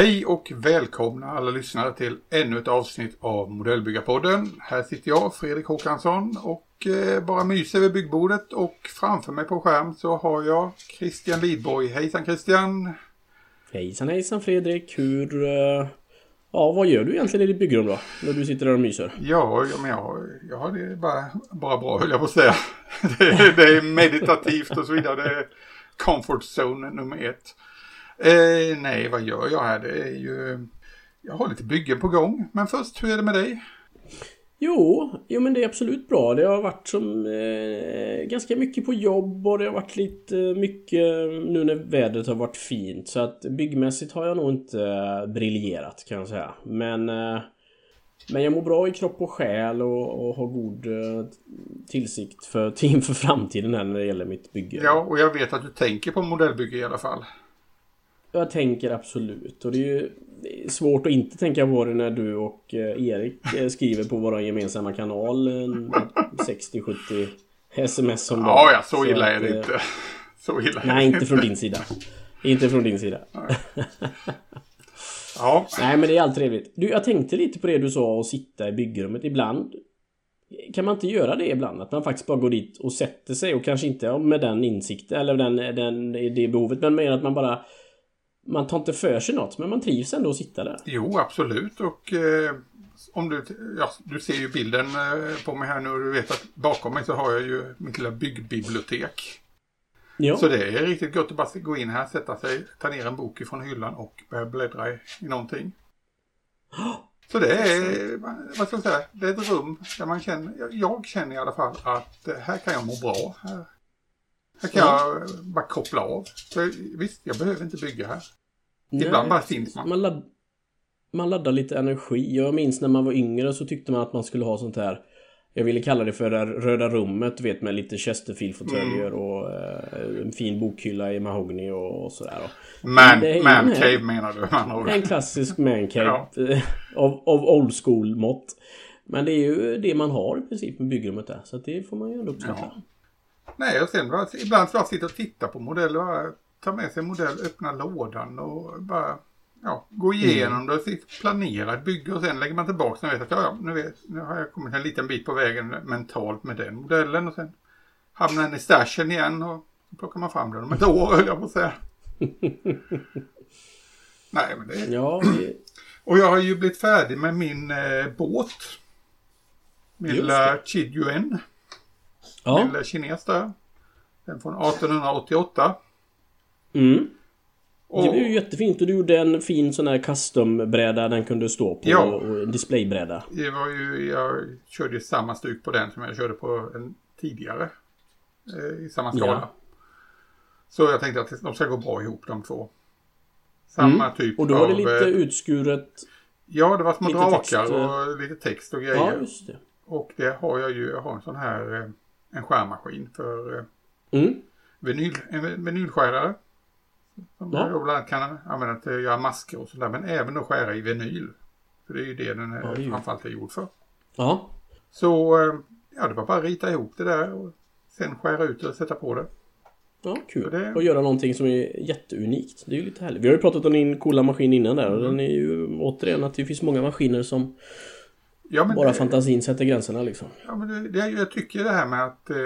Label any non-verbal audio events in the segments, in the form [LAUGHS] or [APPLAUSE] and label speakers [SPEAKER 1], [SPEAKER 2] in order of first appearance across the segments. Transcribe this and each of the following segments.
[SPEAKER 1] Hej och välkomna alla lyssnare till ännu ett avsnitt av Modellbyggarpodden. Här sitter jag, Fredrik Håkansson, och eh, bara myser vid byggbordet och framför mig på skärm så har jag Christian Lidborg. Hejsan Christian!
[SPEAKER 2] Hejsan hejsan Fredrik! Hur... Eh, ja, vad gör du egentligen i ditt byggrum då? När du sitter där och myser?
[SPEAKER 1] Ja, ja men jag, ja, har det bara, bara bra höll jag på att säga. [LAUGHS] det, det är meditativt och så vidare. Det är comfort zone nummer ett. Eh, nej, vad gör jag här? Det är ju... Jag har lite byggen på gång. Men först, hur är det med dig?
[SPEAKER 2] Jo, jo men det är absolut bra. Det har varit som eh, ganska mycket på jobb och det har varit lite mycket nu när vädret har varit fint. Så att byggmässigt har jag nog inte eh, briljerat kan jag säga. Men, eh, men jag mår bra i kropp och själ och, och har god eh, tillsikt för, [LAUGHS] inför framtiden här när det gäller mitt bygge.
[SPEAKER 1] Ja, och jag vet att du tänker på modellbygge i alla fall.
[SPEAKER 2] Jag tänker absolut. Och det är ju svårt att inte tänka på det när du och eh, Erik eh, skriver på vår gemensamma kanal 60-70 sms om dagen.
[SPEAKER 1] Ja, ja, [LAUGHS] så illa är det inte. Så illa
[SPEAKER 2] Nej, inte från din sida. Inte från din sida. [LAUGHS]
[SPEAKER 1] Ja.
[SPEAKER 2] Nej, men det är alltid trevligt. Du, jag tänkte lite på det du sa att sitta i byggrummet. Ibland kan man inte göra det ibland? Att man faktiskt bara går dit och sätter sig och kanske inte med den insikten eller den, den, det behovet men mer att man bara man tar inte för sig något, men man trivs ändå att sitta där.
[SPEAKER 1] Jo, absolut. Och eh, om du, ja, du ser ju bilden eh, på mig här nu och du vet att bakom mig så har jag ju mitt lilla byggbibliotek. Ja. Så det är riktigt gott att bara gå in här, sätta sig, ta ner en bok ifrån hyllan och börja bläddra i, i någonting. Så det är, vad ska jag säga, det är ett rum där man känner, jag känner i alla fall att eh, här kan jag må bra. Här, här kan ja. jag bara koppla av. För visst, jag behöver inte bygga här. Nej, Ibland bara finns man.
[SPEAKER 2] Man, ladd, man laddar lite energi. Jag minns när man var yngre så tyckte man att man skulle ha sånt här jag ville kalla det för det röda rummet, du vet med lite Chesterfield-fåtöljer mm. och eh, en fin bokhylla i mahogny och, och sådär.
[SPEAKER 1] Man, man cave menar du? Man
[SPEAKER 2] en klassisk man cave ja. av, av old school-mått. Men det är ju det man har i princip med byggrummet där, så det får man ju ändå uppskatta. Ja.
[SPEAKER 1] Nej, och sen ibland så jag sitter och tittar på modeller, ta med sig en modell, öppna lådan och bara ja, gå igenom mm. det, planera ett bygge och sen lägger man tillbaka och vet att ja, nu, vet, nu har jag kommit en liten bit på vägen mentalt med den modellen och sen hamnar den i stashen igen och plockar man fram den om ett år höll jag på att säga. [LAUGHS] Nej, men det...
[SPEAKER 2] Ja,
[SPEAKER 1] Och jag har ju blivit färdig med min eh, båt. Min lilla Chiduen. Ja. Lilla kines där. Den från 1888.
[SPEAKER 2] Mm. Och, det blev ju jättefint och du gjorde en fin sån här custombräda den kunde stå på
[SPEAKER 1] ja,
[SPEAKER 2] och en displaybräda.
[SPEAKER 1] Det var ju, jag körde samma stuk på den som jag körde på en tidigare. Eh, I samma skala. Ja. Så jag tänkte att de ska gå bra ihop de två. Samma mm. typ
[SPEAKER 2] Och då var det lite av, utskuret.
[SPEAKER 1] Ja, det var små drakar text, och eh. lite text och grejer.
[SPEAKER 2] Ja, just det.
[SPEAKER 1] Och det har jag ju, jag har en sån här eh, en skärmaskin för mm. vinyl, en vinylskärare. Som ja. då bland annat kan använda till att göra masker och sådär. Men även att skära i vinyl. För det är ju det den är, ja, framförallt är gjord för.
[SPEAKER 2] Ja.
[SPEAKER 1] Så ja, det var bara att rita ihop det där och sen skära ut det och sätta på det.
[SPEAKER 2] Ja, kul. Det... Och göra någonting som är jätteunikt. Det är ju lite härligt. Vi har ju pratat om din coola maskin innan där och mm. den är ju återigen att det finns många maskiner som Ja, Bara det, fantasin sätter gränserna liksom.
[SPEAKER 1] Ja, men det, det, jag tycker det här med att eh,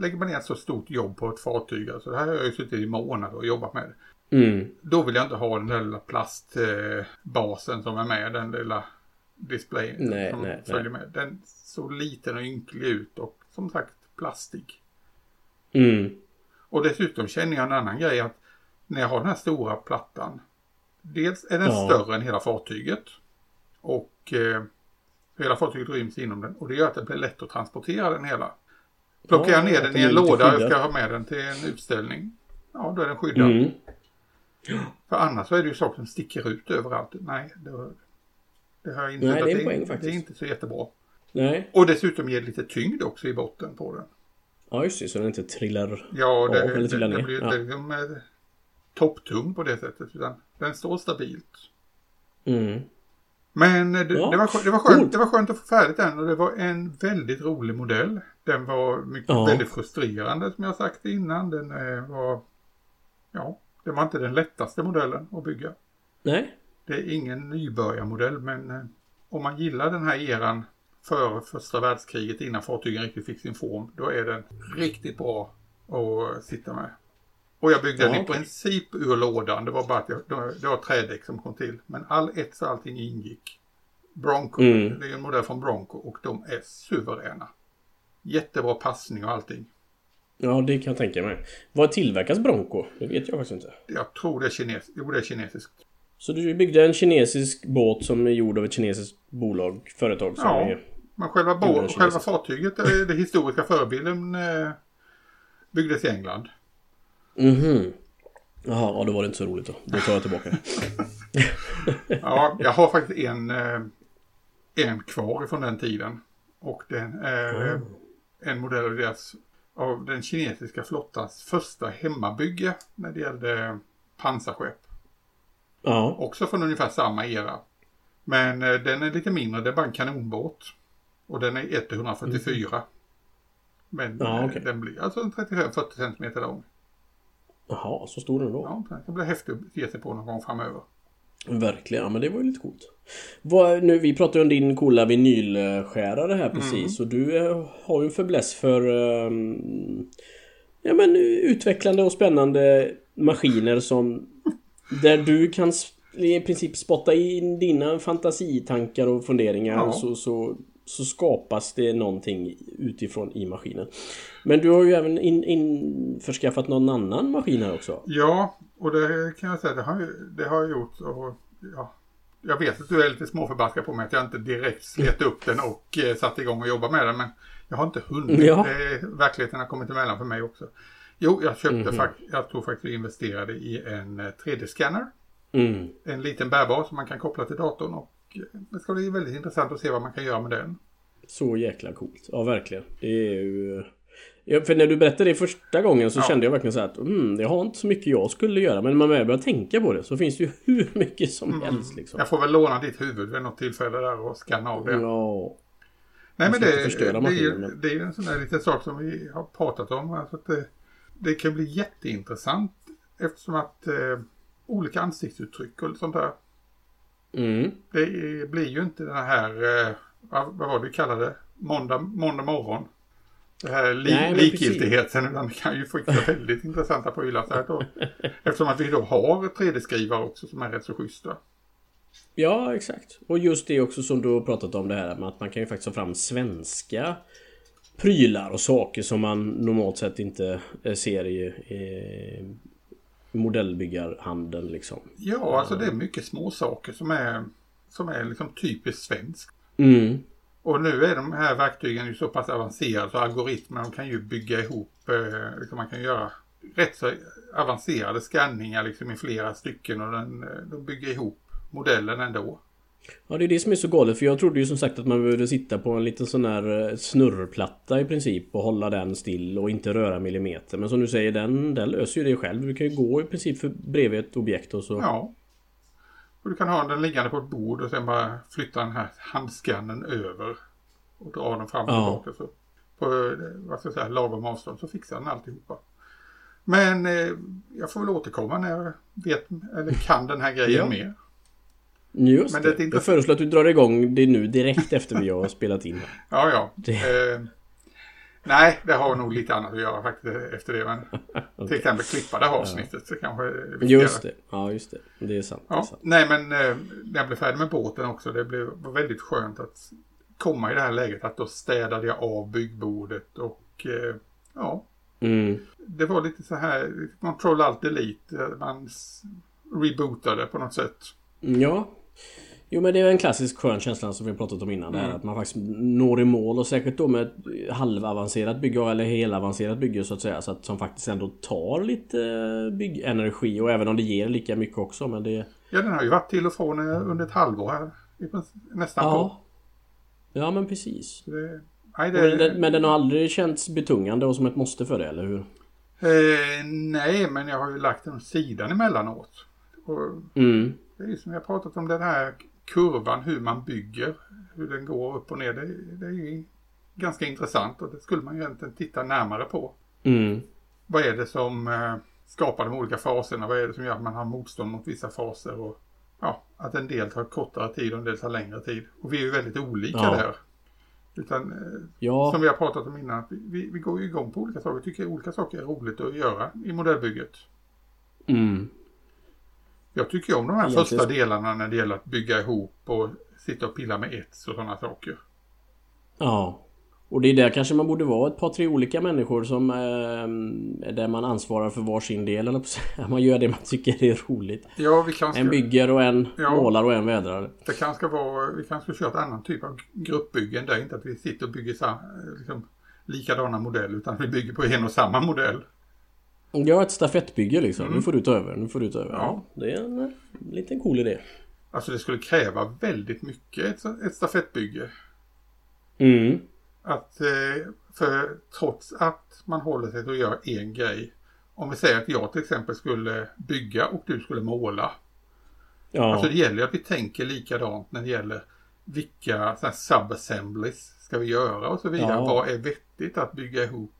[SPEAKER 1] lägger man ner så stort jobb på ett fartyg. Alltså det här har jag ju suttit i månader och jobbat med.
[SPEAKER 2] Mm.
[SPEAKER 1] Då vill jag inte ha den där lilla plastbasen som är med. Den lilla displayen
[SPEAKER 2] nej,
[SPEAKER 1] som
[SPEAKER 2] nej,
[SPEAKER 1] följer nej. med. Den såg liten och ynklig ut och som sagt plastig.
[SPEAKER 2] Mm.
[SPEAKER 1] Och dessutom känner jag en annan grej att när jag har den här stora plattan. Dels är den ja. större än hela fartyget. Och eh, Hela fartyget ryms inom den och det gör att det blir lätt att transportera den hela. Plockar ja, jag ner den i en låda och ska ha med den till en utställning. Ja, då är den skyddad. Mm. För annars så är det ju saker som sticker ut överallt. Nej, det, det har jag insett
[SPEAKER 2] Nej, det är en
[SPEAKER 1] poäng,
[SPEAKER 2] det,
[SPEAKER 1] det är inte så jättebra.
[SPEAKER 2] Nej.
[SPEAKER 1] Och dessutom ger det lite tyngd också i botten på den.
[SPEAKER 2] Ja, just det. Så den inte trillar
[SPEAKER 1] ja, det, av eller trillar ner. Det, blir, ja. det, topptung på det sättet. Utan den står stabilt.
[SPEAKER 2] Mm.
[SPEAKER 1] Men det, ja. det, var, det, var skönt, det var skönt att få färdigt den och det var en väldigt rolig modell. Den var mycket, ja. väldigt frustrerande som jag sagt innan. Den eh, var, ja, det var inte den lättaste modellen att bygga.
[SPEAKER 2] Nej.
[SPEAKER 1] Det är ingen nybörjarmodell men eh, om man gillar den här eran före första världskriget innan fartygen riktigt fick sin form. Då är den riktigt bra att sitta med. Och jag byggde ja, den i princip ur lådan. Det var bara att jag, det var trädäck som kom till. Men all ets och allting ingick. Bronco, mm. det är en modell från Bronco och de är suveräna. Jättebra passning och allting.
[SPEAKER 2] Ja, det kan jag tänka mig. Vad tillverkas Bronco? Det vet jag faktiskt inte.
[SPEAKER 1] Jag tror det är, kines jo, det är kinesiskt.
[SPEAKER 2] Så du byggde en kinesisk båt som är gjord av ett kinesiskt bolag, företag som
[SPEAKER 1] ja, är... men själva, själva fartyget, den historiska förebilden, eh, byggdes i England.
[SPEAKER 2] Mhm. Jaha, ja, då var det inte så roligt då. Då tar jag tillbaka det. [LAUGHS]
[SPEAKER 1] ja, jag har faktiskt en, eh, en kvar från den tiden. Och den är mm. en modell av deras, av den kinesiska flottans första hemmabygge när det gällde pansarskepp.
[SPEAKER 2] Ja.
[SPEAKER 1] Också från ungefär samma era. Men eh, den är lite mindre, det är bara en kanonbåt. Och den är 144. Mm. Men ja, okay. den blir alltså 35-40 cm lång.
[SPEAKER 2] Jaha, så stor den då?
[SPEAKER 1] Ja, det blir häftigt att ge sig på någon gång framöver.
[SPEAKER 2] Verkligen, ja, men det var ju lite coolt. Vad, nu, vi pratade om din coola vinylskärare här precis mm. och du eh, har ju en fäbless för um, Ja men utvecklande och spännande maskiner som Där du kan i princip spotta in dina fantasitankar och funderingar ja. så, så så skapas det någonting utifrån i maskinen. Men du har ju även in, införskaffat någon annan maskin här också.
[SPEAKER 1] Ja, och det kan jag säga, det har, det har jag gjort. Och, ja, jag vet att du är lite småförbaskad på mig att jag inte direkt slet upp den och eh, satte igång och jobbade med den. Men jag har inte hunnit. Ja. Det, verkligheten har kommit emellan för mig också. Jo, jag köpte mm -hmm. jag tror faktiskt jag investerade i en 3D-scanner.
[SPEAKER 2] Eh, mm.
[SPEAKER 1] En liten bärbar som man kan koppla till datorn och det ska bli väldigt intressant att se vad man kan göra med den.
[SPEAKER 2] Så jäkla coolt. Ja, verkligen. Det är ju... För när du berättade det första gången så ja. kände jag verkligen så att mm, jag har inte så mycket jag skulle göra. Men när man väl börjar tänka på det så finns det ju [LAUGHS] hur mycket som mm. helst. Liksom.
[SPEAKER 1] Jag får väl låna ditt huvud vid något tillfälle där och scanna av det.
[SPEAKER 2] Ja.
[SPEAKER 1] Nej men det, det, är, det är ju en sån där liten sak som vi har pratat om. Alltså att det, det kan bli jätteintressant eftersom att eh, olika ansiktsuttryck och sånt där
[SPEAKER 2] Mm.
[SPEAKER 1] Det blir ju inte den här, eh, vad var det vi kallade det, måndag, måndag morgon. Det här li Nej, likgiltigheten, utan det kan ju få väldigt intressanta prylar så här då. [LAUGHS] Eftersom att vi då har 3D-skrivare också som är rätt så schyssta.
[SPEAKER 2] Ja, exakt. Och just det också som du har pratat om det här med att man kan ju faktiskt ha fram svenska prylar och saker som man normalt sett inte eh, ser i, i modellbyggarhandeln liksom.
[SPEAKER 1] Ja, alltså det är mycket små saker som är, som är liksom typiskt svenskt.
[SPEAKER 2] Mm.
[SPEAKER 1] Och nu är de här verktygen ju så pass avancerade så algoritmerna kan ju bygga ihop, eh, liksom man kan göra rätt så avancerade skanningar liksom i flera stycken och den, eh, de bygger ihop modellen ändå.
[SPEAKER 2] Ja det är det som är så galet för jag trodde ju som sagt att man behövde sitta på en liten sån här eh, snurrplatta i princip och hålla den still och inte röra millimeter. Men som du säger den, den löser ju det själv. Du kan ju gå i princip för bredvid ett objekt och så...
[SPEAKER 1] Ja. Och du kan ha den liggande på ett bord och sen bara flytta den här handscannen över och dra den fram och ja. tillbaka. Så på eh, vad ska jag säga, lagom avstånd så fixar den alltihopa. Men eh, jag får väl återkomma när jag vet eller kan den här grejen ja. mer.
[SPEAKER 2] Just Men det. det. Inte... Jag föreslår att du drar igång det nu direkt efter vi har spelat in.
[SPEAKER 1] Ja, ja. Det... Eh, nej, det har nog lite annat att göra faktiskt efter det. Men okay. [LAUGHS] till exempel klippa det här avsnittet så kanske
[SPEAKER 2] Just det. Ja, just det. Det är sant. Ja.
[SPEAKER 1] Det
[SPEAKER 2] är sant.
[SPEAKER 1] Nej, men eh, när jag blev färdig med båten också. Det blev, väldigt skönt att komma i det här läget. Att då städade jag av byggbordet och eh, ja.
[SPEAKER 2] Mm.
[SPEAKER 1] Det var lite så här, man troll alt delete. Man rebootade på något sätt.
[SPEAKER 2] Ja, Jo men det är en klassisk skön känsla som vi pratat om innan. Mm. Där, att man faktiskt når i mål och säkert då med ett halvavancerat bygge eller helavancerat bygge så att säga. Så att, som faktiskt ändå tar lite byggenergi och även om det ger lika mycket också. Men det...
[SPEAKER 1] Ja den har ju varit till och från under ett halvår här. Nästan
[SPEAKER 2] ja. på. Ja men precis.
[SPEAKER 1] Det... Nej, det...
[SPEAKER 2] Men den har aldrig känts betungande och som ett måste för det eller hur?
[SPEAKER 1] Eh, nej, men jag har ju lagt den åt sidan emellanåt. Och mm. Det är som jag pratat om den här kurvan, hur man bygger, hur den går upp och ner. Det, det är ju ganska intressant och det skulle man ju egentligen titta närmare på. Mm. Vad är det som eh, skapar de olika faserna? Vad är det som gör att man har motstånd mot vissa faser? Och, ja, att en del tar kortare tid och en del tar längre tid. Och vi är ju väldigt olika ja. där. Utan eh, ja. som vi har pratat om innan, vi, vi går ju igång på olika saker. Vi tycker olika saker är roligt att göra i modellbygget. Mm. Jag tycker om de här Egentligen... första delarna när det gäller att bygga ihop och sitta och pilla med ett och sådana saker.
[SPEAKER 2] Ja. Och det är där kanske man borde vara ett par tre olika människor som eh, Där man ansvarar för varsin del eller Man gör det man tycker är roligt.
[SPEAKER 1] Ja vi kanske
[SPEAKER 2] En bygger och en ja, målar och en vädrar.
[SPEAKER 1] Det kanske vara Vi kanske ska köra ett annan typ av gruppbyggen där. Inte att vi sitter och bygger sam, liksom, likadana modeller utan vi bygger på en och samma modell
[SPEAKER 2] Ja ett stafettbygge liksom mm. Nu får du ta över, nu får du ta över ja. Det är en, en liten cool idé
[SPEAKER 1] Alltså det skulle kräva väldigt mycket ett, ett stafettbygge Mm att eh, för trots att man håller sig till att göra en grej. Om vi säger att jag till exempel skulle bygga och du skulle måla. Ja. Alltså det gäller att vi tänker likadant när det gäller vilka subassemblies ska vi göra och så vidare. Ja. Vad är vettigt att bygga ihop?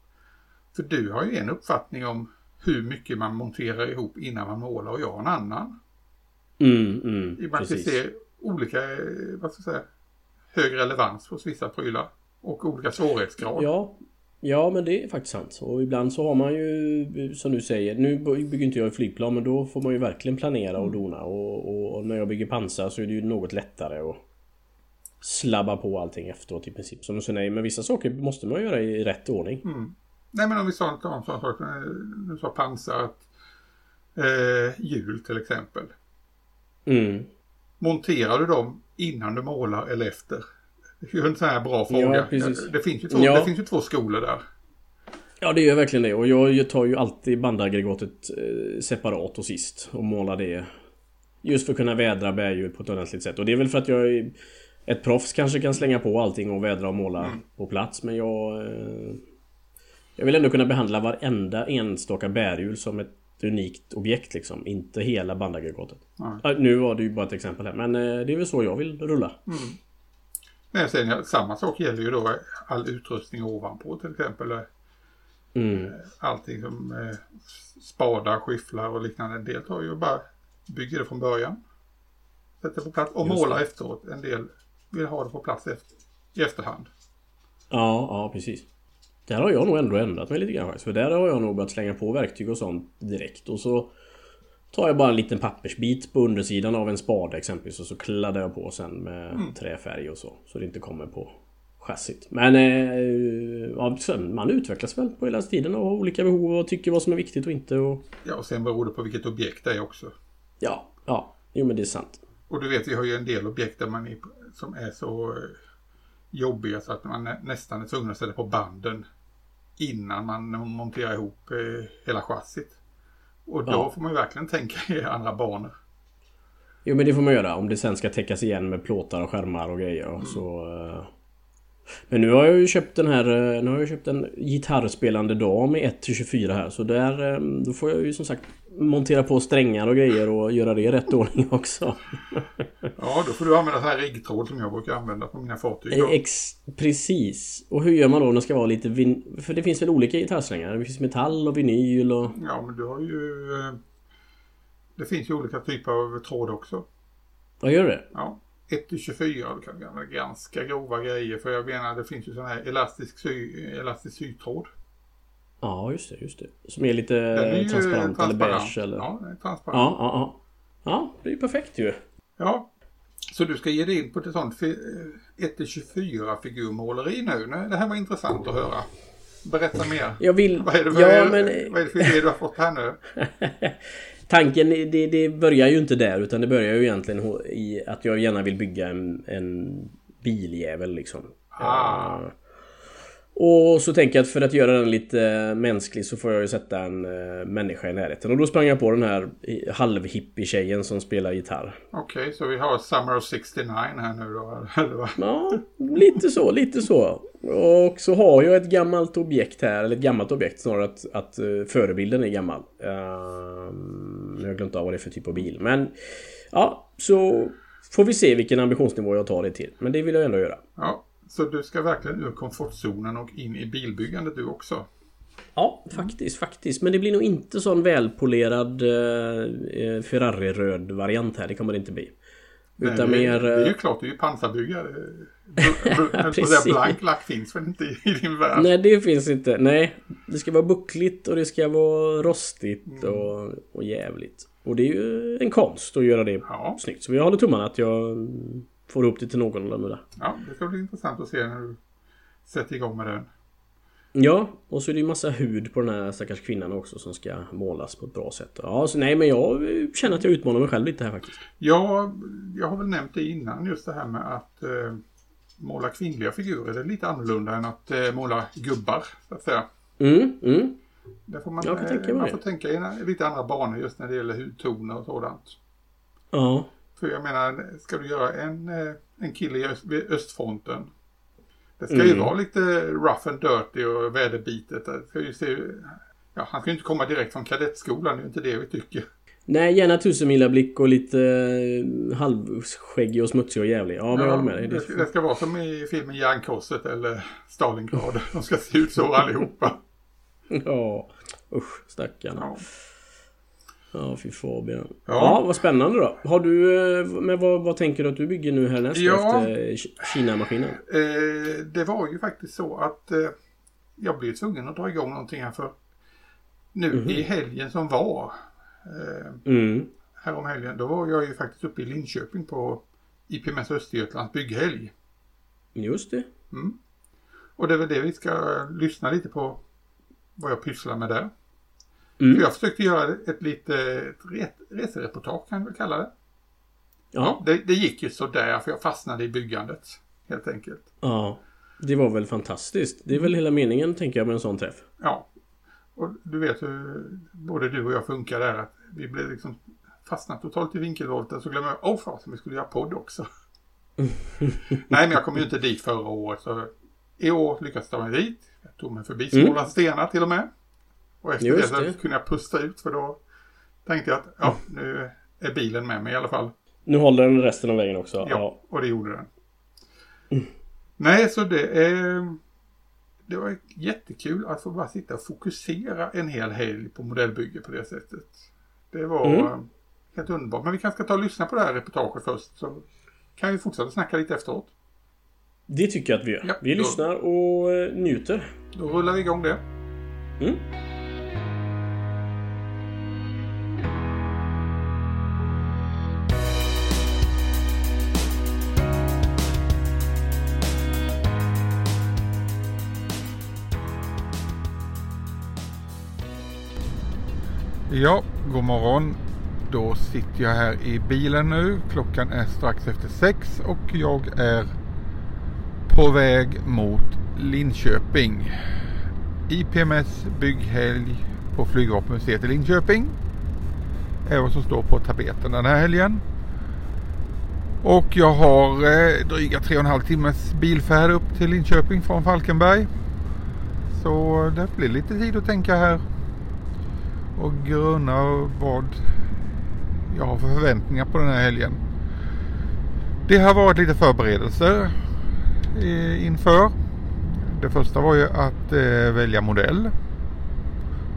[SPEAKER 1] För du har ju en uppfattning om hur mycket man monterar ihop innan man målar och jag har en annan. Mm, mm, att vi ser olika, eh, vad ska jag säga, hög relevans hos vissa prylar. Och olika svårighetsgrad.
[SPEAKER 2] Ja, Ja men det är faktiskt sant. Och ibland så har man ju som du säger, nu bygger inte jag i flygplan men då får man ju verkligen planera och dona. Och, och, och, när jag bygger pansar så är det ju något lättare att slabba på allting efteråt i princip. Som du säger, men vissa saker måste man göra i rätt ordning. Mm.
[SPEAKER 1] Nej men om vi sa sån sak, du sa pansar, att, eh, hjul till exempel. Mm. Monterar du dem innan du målar eller efter? Det är en sån här bra fråga. Ja, det, finns ju två, ja. det finns ju två skolor där.
[SPEAKER 2] Ja det gör verkligen det och jag tar ju alltid bandaggregatet eh, separat och sist och målar det. Just för att kunna vädra berghjul på ett ordentligt sätt och det är väl för att jag ett proffs kanske kan slänga på allting och vädra och måla mm. på plats men jag... Eh, jag vill ändå kunna behandla varenda enstaka bärhjul som ett unikt objekt liksom. Inte hela bandaggregatet. Mm. Nu var det ju bara ett exempel här men eh, det är väl så jag vill rulla. Mm.
[SPEAKER 1] Men sen samma sak gäller ju då all utrustning ovanpå till exempel. Mm. Eh, allting som eh, spadar, skyfflar och liknande. En del tar ju bara bygger det från början. Sätter på plats och Just målar det. efteråt. En del vill ha det på plats efter, i efterhand.
[SPEAKER 2] Ja, ja precis. Där har jag nog ändå ändrat mig lite grann För där har jag nog börjat slänga på verktyg och sånt direkt. Och så tar jag bara en liten pappersbit på undersidan av en spade exempelvis och så kladdar jag på sen med mm. träfärg och så. Så det inte kommer på chassit. Men eh, ja, man utvecklas väl på hela tiden och har olika behov och tycker vad som är viktigt och inte. Och...
[SPEAKER 1] Ja, och sen beror det på vilket objekt det är också.
[SPEAKER 2] Ja, ja. Jo men det är sant.
[SPEAKER 1] Och du vet, vi har ju en del objekt där man är, som är så eh, jobbiga så att man nästan är tvungen att ställa på banden innan man monterar ihop eh, hela chassit. Och då ja. får man ju verkligen tänka i andra banor.
[SPEAKER 2] Jo men det får man göra om det sen ska täckas igen med plåtar och skärmar och grejer. Mm. Så, eh. Men nu har jag ju köpt den här eh, Nu har jag köpt en gitarrspelande dam i 1-24 här så där eh, Då får jag ju som sagt Montera på strängar och grejer och göra det i rätt ordning [LAUGHS] också.
[SPEAKER 1] ja då får du använda sån här riggtråd som jag brukar använda på mina fartyg.
[SPEAKER 2] Ex precis. Och hur gör man då om det ska vara lite vin För det finns väl olika gitarrsträngar? Det finns metall och vinyl och...
[SPEAKER 1] Ja men du har ju Det finns ju olika typer av tråd också.
[SPEAKER 2] Vad gör det?
[SPEAKER 1] Ja. 1-24 du kan använda ganska grova grejer för jag menar det finns ju sån här elastisk, sy elastisk sytråd.
[SPEAKER 2] Ja, just det, just det. Som är lite är transparent, transparent, eller beige eller?
[SPEAKER 1] Ja,
[SPEAKER 2] den är
[SPEAKER 1] transparent.
[SPEAKER 2] Ja, ja, ja. Ja, det är ju perfekt ju.
[SPEAKER 1] Ja. Så du ska ge dig in på ett sånt 1-24 figurmåleri nu? Det här var intressant att höra. Berätta mer.
[SPEAKER 2] Jag vill...
[SPEAKER 1] Vad är det för, ja, men... vad är det för idé du har fått här nu? [LAUGHS]
[SPEAKER 2] Tanken, det, det börjar ju inte där utan det börjar ju egentligen i att jag gärna vill bygga en, en biljävel liksom. Ah. Och så tänker jag att för att göra den lite mänsklig så får jag ju sätta en uh, människa i närheten. Och då sprang jag på den här halvhippie-tjejen som spelar gitarr.
[SPEAKER 1] Okej, okay, så vi har Summer of 69 här nu då? [LAUGHS]
[SPEAKER 2] ja, lite så, lite så. Och så har jag ett gammalt objekt här, eller ett gammalt objekt snarare att, att uh, förebilden är gammal. Uh, jag har glömt av vad det är för typ av bil. Men ja, så får vi se vilken ambitionsnivå jag tar det till. Men det vill jag ändå göra.
[SPEAKER 1] Ja, så du ska verkligen ur komfortzonen och in i bilbyggandet du också?
[SPEAKER 2] Ja, faktiskt, faktiskt. Men det blir nog inte sån välpolerad eh, Ferrari-röd variant här. Det kommer det inte bli.
[SPEAKER 1] Nej, Utan det, mer... Det är ju klart, du är ju pansarbyggare. [LAUGHS] Blank lack finns väl inte i din värld?
[SPEAKER 2] Nej, det finns inte. Nej, det ska vara buckligt och det ska vara rostigt mm. och, och jävligt. Och det är ju en konst att göra det ja. snyggt. Så jag håller tummarna att jag får ihop det till någorlunda.
[SPEAKER 1] Ja, det ska bli intressant att se när du sätter igång med den.
[SPEAKER 2] Ja, och så är det ju massa hud på den här stackars kvinnan också som ska målas på ett bra sätt. Ja, så nej men jag känner att jag utmanar mig själv lite här faktiskt.
[SPEAKER 1] Ja, jag har väl nämnt det innan just det här med att eh, måla kvinnliga figurer. Det är lite annorlunda än att eh, måla gubbar, så att säga.
[SPEAKER 2] Mm, mm.
[SPEAKER 1] Där får man, jag får tänka, man får tänka i lite andra banor just när det gäller hudtoner och sådant.
[SPEAKER 2] Ja.
[SPEAKER 1] För jag menar, ska du göra en, eh, en kille i öst, östfronten. Det ska mm. ju vara lite rough and dirty och väderbitet. Det ska ju se, ja, han ska ju inte komma direkt från kadettskolan, det är ju inte det vi tycker.
[SPEAKER 2] Nej, gärna tusenmila blick och lite eh, halvskäggig och smutsig och jävlig. Ja, men ja, jag håller med dig.
[SPEAKER 1] Det, det ska vara som i filmen Järnkorset eller Stalingrad. [LAUGHS] De ska se ut så allihopa.
[SPEAKER 2] Ja, usch stackarna. Ja. Ja, fy Fabian. Ja. ja, vad spännande då. Har du, eh, men vad, vad tänker du att du bygger nu härnäst ja. efter Kina-maskinen?
[SPEAKER 1] Eh, det var ju faktiskt så att eh, jag blev tvungen att dra igång någonting här för nu mm -hmm. i helgen som var. Eh,
[SPEAKER 2] mm.
[SPEAKER 1] Härom helgen, då var jag ju faktiskt uppe i Linköping på IPMS Östergötlands bygghelg.
[SPEAKER 2] Just det.
[SPEAKER 1] Mm. Och det är väl det vi ska lyssna lite på vad jag pysslar med där. Mm. För jag försökte göra ett lite resereportage kan vi kalla det. Ja. Det, det gick ju sådär för jag fastnade i byggandet. Helt enkelt.
[SPEAKER 2] Ja. Det var väl fantastiskt. Det är väl hela meningen tänker jag med en sån träff.
[SPEAKER 1] Ja. Och du vet hur både du och jag funkar där. Att vi blev liksom fastnat totalt i vinkelvolten så glömmer jag, åh oh, fasen vi skulle göra podd också. [LAUGHS] Nej men jag kom ju inte dit förra året så i år lyckades jag ta mig dit. Jag tog mig förbi Smålands mm. stenar till och med. Och efter Just det, det kunde jag pusta ut för då tänkte jag att ja, nu är bilen med mig i alla fall.
[SPEAKER 2] Nu håller den resten av vägen också. Ja,
[SPEAKER 1] ja. och det gjorde den. Mm. Nej, så det är... Det var jättekul att få bara sitta och fokusera en hel helg på modellbygge på det sättet. Det var mm. helt underbart. Men vi kanske ska ta och lyssna på det här reportaget först. Så kan vi fortsätta snacka lite efteråt.
[SPEAKER 2] Det tycker jag att vi gör. Ja, vi då, lyssnar och eh, njuter.
[SPEAKER 1] Då rullar vi igång det.
[SPEAKER 2] Mm.
[SPEAKER 1] Ja, god morgon. Då sitter jag här i bilen nu. Klockan är strax efter sex och jag är på väg mot Linköping. IPMS bygghelg på Flygvapenmuseet i Linköping är vad som står på tapeten den här helgen. Och jag har eh, dryga tre och en halv timmes bilfärd upp till Linköping från Falkenberg. Så det blir lite tid att tänka här och grunna vad jag har för förväntningar på den här helgen. Det har varit lite förberedelser eh, inför. Det första var ju att eh, välja modell.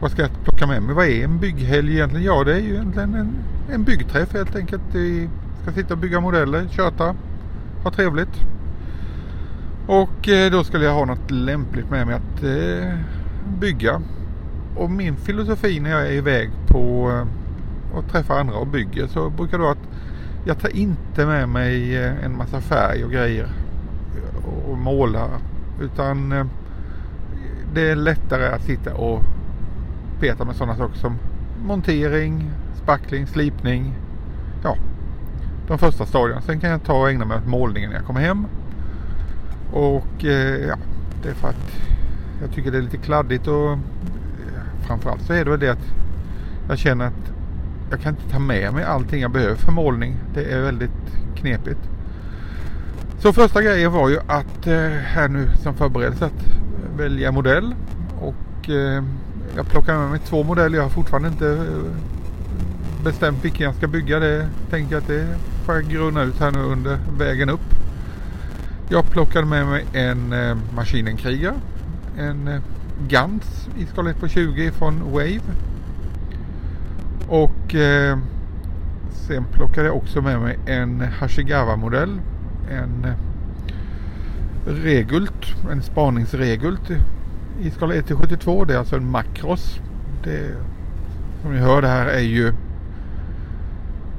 [SPEAKER 1] Vad ska jag plocka med mig? Vad är en bygghelg egentligen? Ja, det är ju egentligen en, en byggträff helt enkelt. Vi ska sitta och bygga modeller, köta, ha trevligt. Och eh, då skulle jag ha något lämpligt med mig att eh, bygga. Och min filosofi när jag är iväg på eh, och träffar andra och bygger så brukar det vara att jag tar inte med mig eh, en massa färg och grejer eh, och målar. utan det är lättare att sitta och peta med sådana saker som montering, spackling, slipning. Ja, de första stadierna. Sen kan jag ta och ägna mig åt målningen när jag kommer hem. Och ja, det är för att jag tycker det är lite kladdigt och framförallt så är det väl det att jag känner att jag kan inte ta med mig allting jag behöver för målning. Det är väldigt knepigt. Så första grejen var ju att eh, här nu som förberedelse att välja modell. Och eh, jag plockar med mig två modeller. Jag har fortfarande inte eh, bestämt vilken jag ska bygga. Det tänker jag att det får jag grunna ut här nu under vägen upp. Jag plockade med mig en Maskinen Maskinenkriger. En Gans i skala 1 på 20 från Wave. Och eh, sen plockade jag också med mig en Hashigawa-modell. En eh, Regult, en spaningsregult i skala 1 till 72. Det är alltså en Macros. Det, som ni hör det här är ju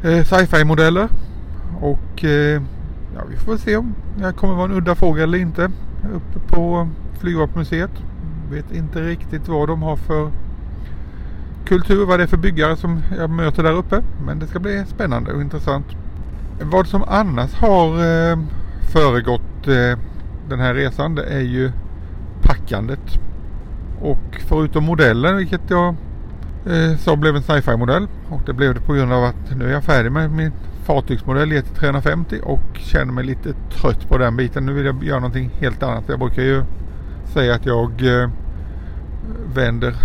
[SPEAKER 1] eh, sci-fi modeller. Och eh, ja, vi får se om jag kommer vara en udda fågel eller inte uppe på Flygvapenmuseet. Vet inte riktigt vad de har för kultur, vad det är för byggare som jag möter där uppe. Men det ska bli spännande och intressant. Vad som annars har eh, föregått eh, den här resan det är ju packandet. Och förutom modellen, vilket jag eh, sa blev en sci-fi modell. Och det blev det på grund av att nu är jag färdig med min fartygsmodell GT350 och känner mig lite trött på den biten. Nu vill jag göra någonting helt annat. Jag brukar ju säga att jag eh, vänder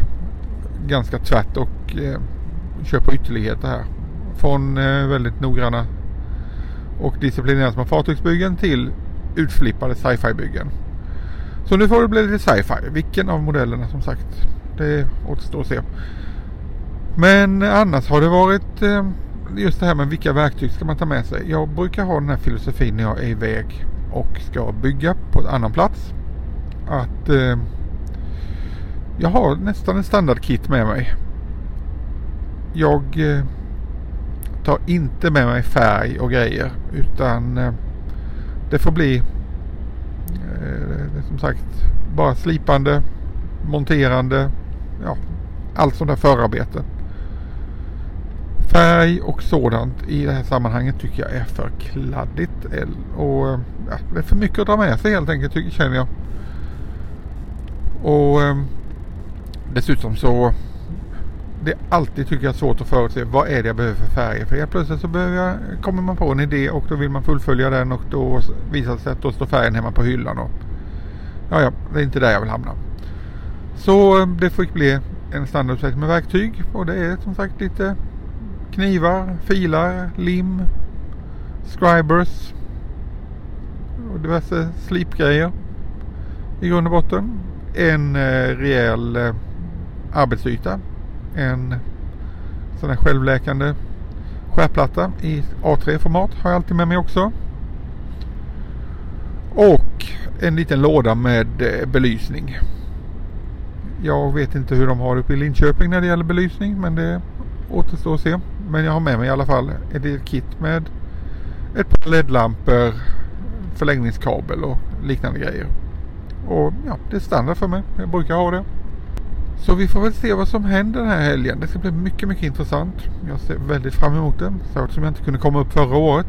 [SPEAKER 1] ganska tvärt och eh, kör på ytterligheter här. Från eh, väldigt noggranna och disciplinerade små fartygsbyggen till utflippade sci-fi byggen. Så nu får det bli lite sci-fi. Vilken av modellerna som sagt. Det återstår att se. Men annars har det varit eh, just det här med vilka verktyg ska man ta med sig. Jag brukar ha den här filosofin när jag är iväg och ska bygga på en annan plats. Att eh, jag har nästan en standardkit med mig. Jag eh, tar inte med mig färg och grejer utan eh, det får bli eh, som sagt bara slipande, monterande, ja, allt sånt där förarbete. Färg och sådant i det här sammanhanget tycker jag är för kladdigt. Eh, och ja, det är för mycket att dra med sig helt enkelt tycker, känner jag. Och ehm, dessutom så det är alltid tycker jag svårt att förutse vad är det jag behöver för färger. För helt plötsligt så behöver jag, kommer man på en idé och då vill man fullfölja den och då visar det sig att då står färgen hemma på hyllan. Och, ja, ja, det är inte där jag vill hamna. Så ehm, det fick bli en standarduppsättning med verktyg och det är som sagt lite knivar, filar, lim, scribers och diverse slipgrejer i grund och botten. En eh, rejäl eh, arbetsyta. En sån här självläkande skärplatta i A3-format har jag alltid med mig också. Och en liten låda med eh, belysning. Jag vet inte hur de har uppe i Linköping när det gäller belysning men det återstår att se. Men jag har med mig i alla fall ett kit med ett par LED-lampor, förlängningskabel och liknande grejer. Och ja, det är standard för mig. Jag brukar ha det. Så vi får väl se vad som händer den här helgen. Det ska bli mycket, mycket intressant. Jag ser väldigt fram emot det. Särskilt som jag inte kunde komma upp förra året.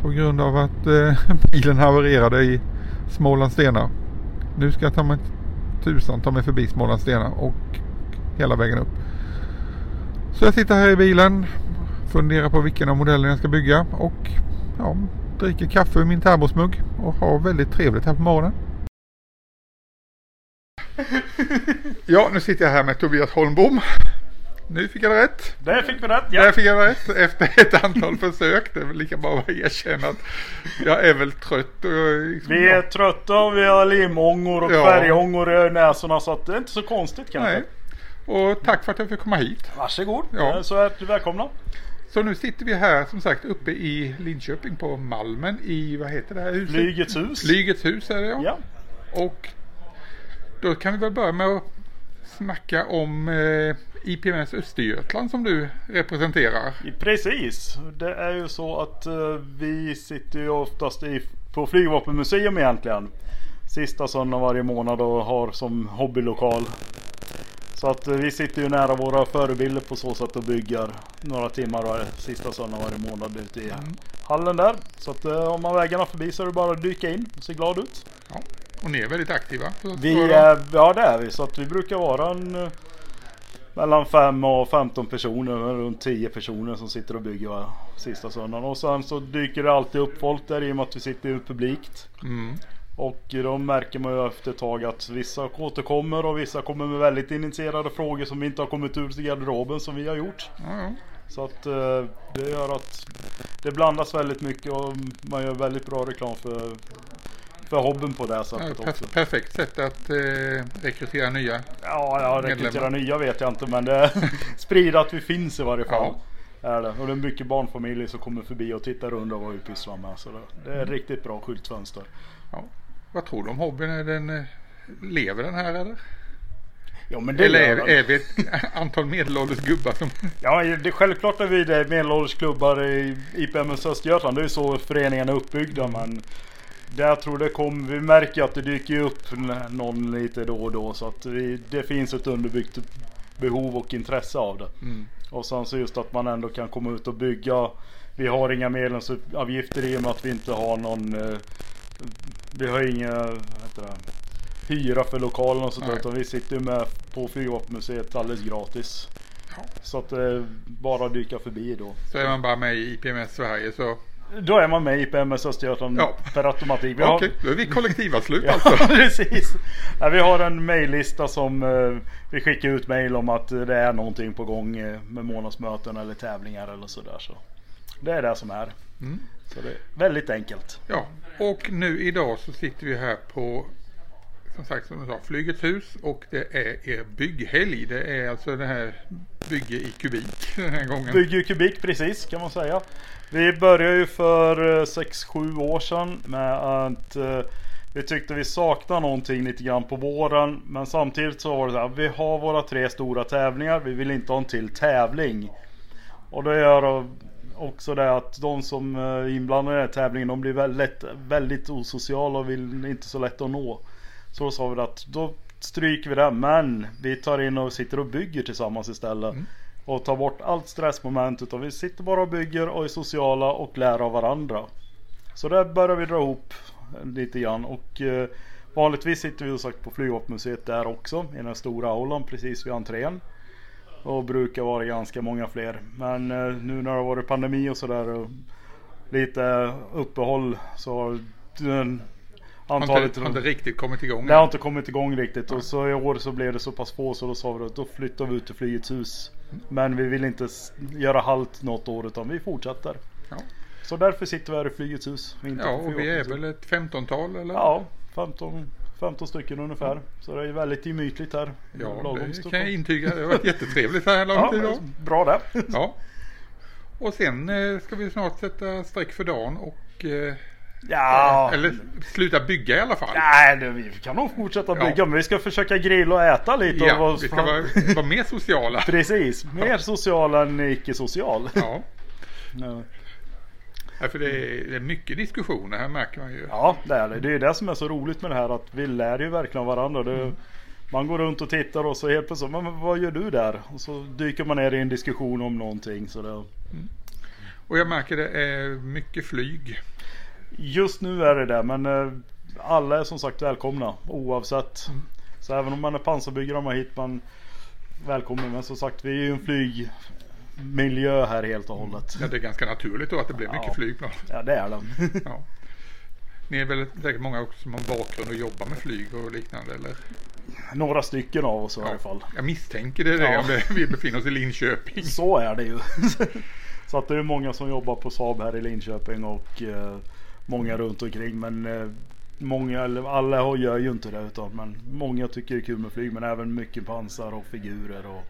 [SPEAKER 1] På grund av att eh, [LAUGHS] bilen havererade i Smålandstena. Nu ska jag ta mig tusan ta mig förbi Smålandstena och hela vägen upp. Så jag sitter här i bilen. Funderar på vilken av modellerna jag ska bygga. Och ja, dricker kaffe ur min termosmugg. Och har väldigt trevligt här på morgonen. [LAUGHS] Ja, nu sitter jag här med Tobias Holmbom. Nu fick jag det rätt.
[SPEAKER 3] Där fick vi rätt, ja.
[SPEAKER 1] Där fick jag rätt efter ett antal försök. Det är väl lika bra att erkänna att jag är väl trött. Och
[SPEAKER 3] liksom, vi är trötta och vi har limångor och ja. färgångor i näsorna så att det är inte så konstigt kanske. Nej.
[SPEAKER 1] Och tack för att jag fick komma hit.
[SPEAKER 3] Varsågod. Ja. Så är du välkomna.
[SPEAKER 1] Så nu sitter vi här som sagt uppe i Linköping på Malmen i, vad heter det här huset?
[SPEAKER 3] Flygets hus.
[SPEAKER 1] Flygets hus är det ja. ja. Och då kan vi väl börja med att snacka om eh, IPMS Östergötland som du representerar.
[SPEAKER 3] Precis, det är ju så att eh, vi sitter ju oftast i, på flygvapenmuseum egentligen. Sista söndagen varje månad och har som hobbylokal. Så att eh, vi sitter ju nära våra förebilder på så sätt och bygger några timmar varje, sista söndagen varje månad ute i mm. hallen där. Så att eh, om man vägarna förbi så är det bara att dyka in och se glad ut.
[SPEAKER 1] Ja. Och ni är väldigt aktiva?
[SPEAKER 3] Vi är, ja det är vi. Så att vi brukar vara en, eh, mellan 5 och 15 personer. Runt 10 personer som sitter och bygger va, sista söndagen. Och sen så dyker det alltid upp folk där i och med att vi sitter publikt. Mm. Och då märker man ju efter ett tag att vissa återkommer och vissa kommer med väldigt initierade frågor som inte har kommit ur garderoben som vi har gjort. Mm. Så att eh, det gör att det blandas väldigt mycket och man gör väldigt bra reklam för, för hobbyn på det sättet ja, också.
[SPEAKER 1] Perfekt sätt att eh, rekrytera nya
[SPEAKER 3] Ja, ja rekrytera nya vet jag inte men det [LAUGHS] sprida att vi finns i varje fall. Ja. Är det. Och det är mycket barnfamiljer som kommer förbi och tittar runt och vad vi pysslar med. Så det, är mm. riktigt bra skyltfönster.
[SPEAKER 1] Ja. Vad tror du om hobbyn? Är den, eh, lever den här eller?
[SPEAKER 3] Ja, men det
[SPEAKER 1] Eller är, är vi ett [LAUGHS] antal medelålders gubbar som...
[SPEAKER 3] Ja, det är självklart är vi det medelålders klubbar i IPMS Östergötland. Det är ju så föreningarna är uppbyggda. Men det jag tror det kommer, vi märker att det dyker upp någon lite då och då. Så att vi, det finns ett underbyggt behov och intresse av det. Mm. Och sen så just att man ändå kan komma ut och bygga. Vi har inga medlemsavgifter i och med att vi inte har någon eh, vi har inga hyra för lokalen och sånt där. Utan vi sitter med på Flygvapenmuseet alldeles gratis. Ja. Så att det är bara dyka förbi då.
[SPEAKER 1] Så är man bara med i IPMS Sverige så
[SPEAKER 3] då är man med i IPMS Östergötland ja. per automatik.
[SPEAKER 1] Okej, okay, då är vi kollektivavslut [LAUGHS] alltså.
[SPEAKER 3] ja, precis. Ja, vi har en mejllista som eh, vi skickar ut mejl om att det är någonting på gång eh, med månadsmöten eller tävlingar eller sådär. Så det är det som är. Mm. Så det är väldigt enkelt.
[SPEAKER 1] Ja, och nu idag så sitter vi här på som sagt som jag sa, Flygets hus och det är er bygghelg. Det är alltså det här bygge i kubik [LAUGHS] den här gången.
[SPEAKER 3] Bygge i kubik precis kan man säga. Vi började ju för 6-7 år sedan med att uh, vi tyckte vi saknade någonting lite grann på våren. Men samtidigt så var det så här, vi har våra tre stora tävlingar. Vi vill inte ha en till tävling. Och det gör också det att de som är inblandade i den här tävlingen de blir väldigt, väldigt osociala och vill inte så lätt att nå. Så då sa vi att då stryker vi det men vi tar in och sitter och bygger tillsammans istället. Mm. Och tar bort allt stressmoment utan vi sitter bara och bygger och är sociala och lär av varandra. Så där börjar vi dra ihop lite grann och eh, vanligtvis sitter vi som sagt på Flygvapenmuseet där också i den stora aulan precis vid entrén. Och brukar vara ganska många fler. Men eh, nu när det har varit pandemi och sådär och lite uppehåll så har den
[SPEAKER 1] antalet... Har inte, inte riktigt kommit igång?
[SPEAKER 3] Det har inte kommit igång riktigt. Ja. Och så i år så blev det så pass få så då sa vi att då flyttar vi ut till Flygets hus. Men vi vill inte göra halt något år utan vi fortsätter. Ja. Så därför sitter vi här i Flygets hus.
[SPEAKER 1] ja och vi är väl ett 15-tal eller?
[SPEAKER 3] Ja, 15 15 stycken ungefär. Så det är väldigt gemytligt här.
[SPEAKER 1] Ja, det kan jag intyga. Det har varit jättetrevligt här lång tid. Ja,
[SPEAKER 3] bra det.
[SPEAKER 1] Ja. Och sen eh, ska vi snart sätta streck för dagen och eh,
[SPEAKER 3] Ja.
[SPEAKER 1] Eller sluta bygga i alla fall.
[SPEAKER 3] Nej, det, vi kan nog fortsätta bygga. Ja. Men vi ska försöka grilla och äta lite.
[SPEAKER 1] Ja, och vi ska vara, vara mer sociala. [LAUGHS]
[SPEAKER 3] Precis, mer sociala än icke-social.
[SPEAKER 1] Ja. ja. Ja, för det är, det är mycket diskussioner här märker man ju.
[SPEAKER 3] Ja, det är det. Det är det som är så roligt med det här att vi lär ju verkligen varandra. Det, mm. Man går runt och tittar och så helt plötsligt, men vad gör du där? Och så dyker man ner i en diskussion om någonting. Så det... Mm.
[SPEAKER 1] Och jag märker det är mycket flyg.
[SPEAKER 3] Just nu är det det, men eh, alla är som sagt välkomna oavsett. Mm. Så även om man är pansarbyggare och man hit man välkommen. Men som sagt, vi är ju en flyg miljö här helt och hållet.
[SPEAKER 1] Ja, det är ganska naturligt då att det blir mycket ja. flygplan.
[SPEAKER 3] Ja, det är det. [LAUGHS]
[SPEAKER 1] ja. Ni är väl säkert många också som har bakgrund och jobbar med flyg och liknande eller?
[SPEAKER 3] Några stycken av oss i ja. alla fall.
[SPEAKER 1] Jag misstänker det, det ja. om vi befinner oss i Linköping.
[SPEAKER 3] Så är det ju. [LAUGHS] Så att det är många som jobbar på Saab här i Linköping och eh, många runt omkring. Men eh, många, alla gör ju inte det utan men många tycker det är kul med flyg men även mycket pansar och figurer och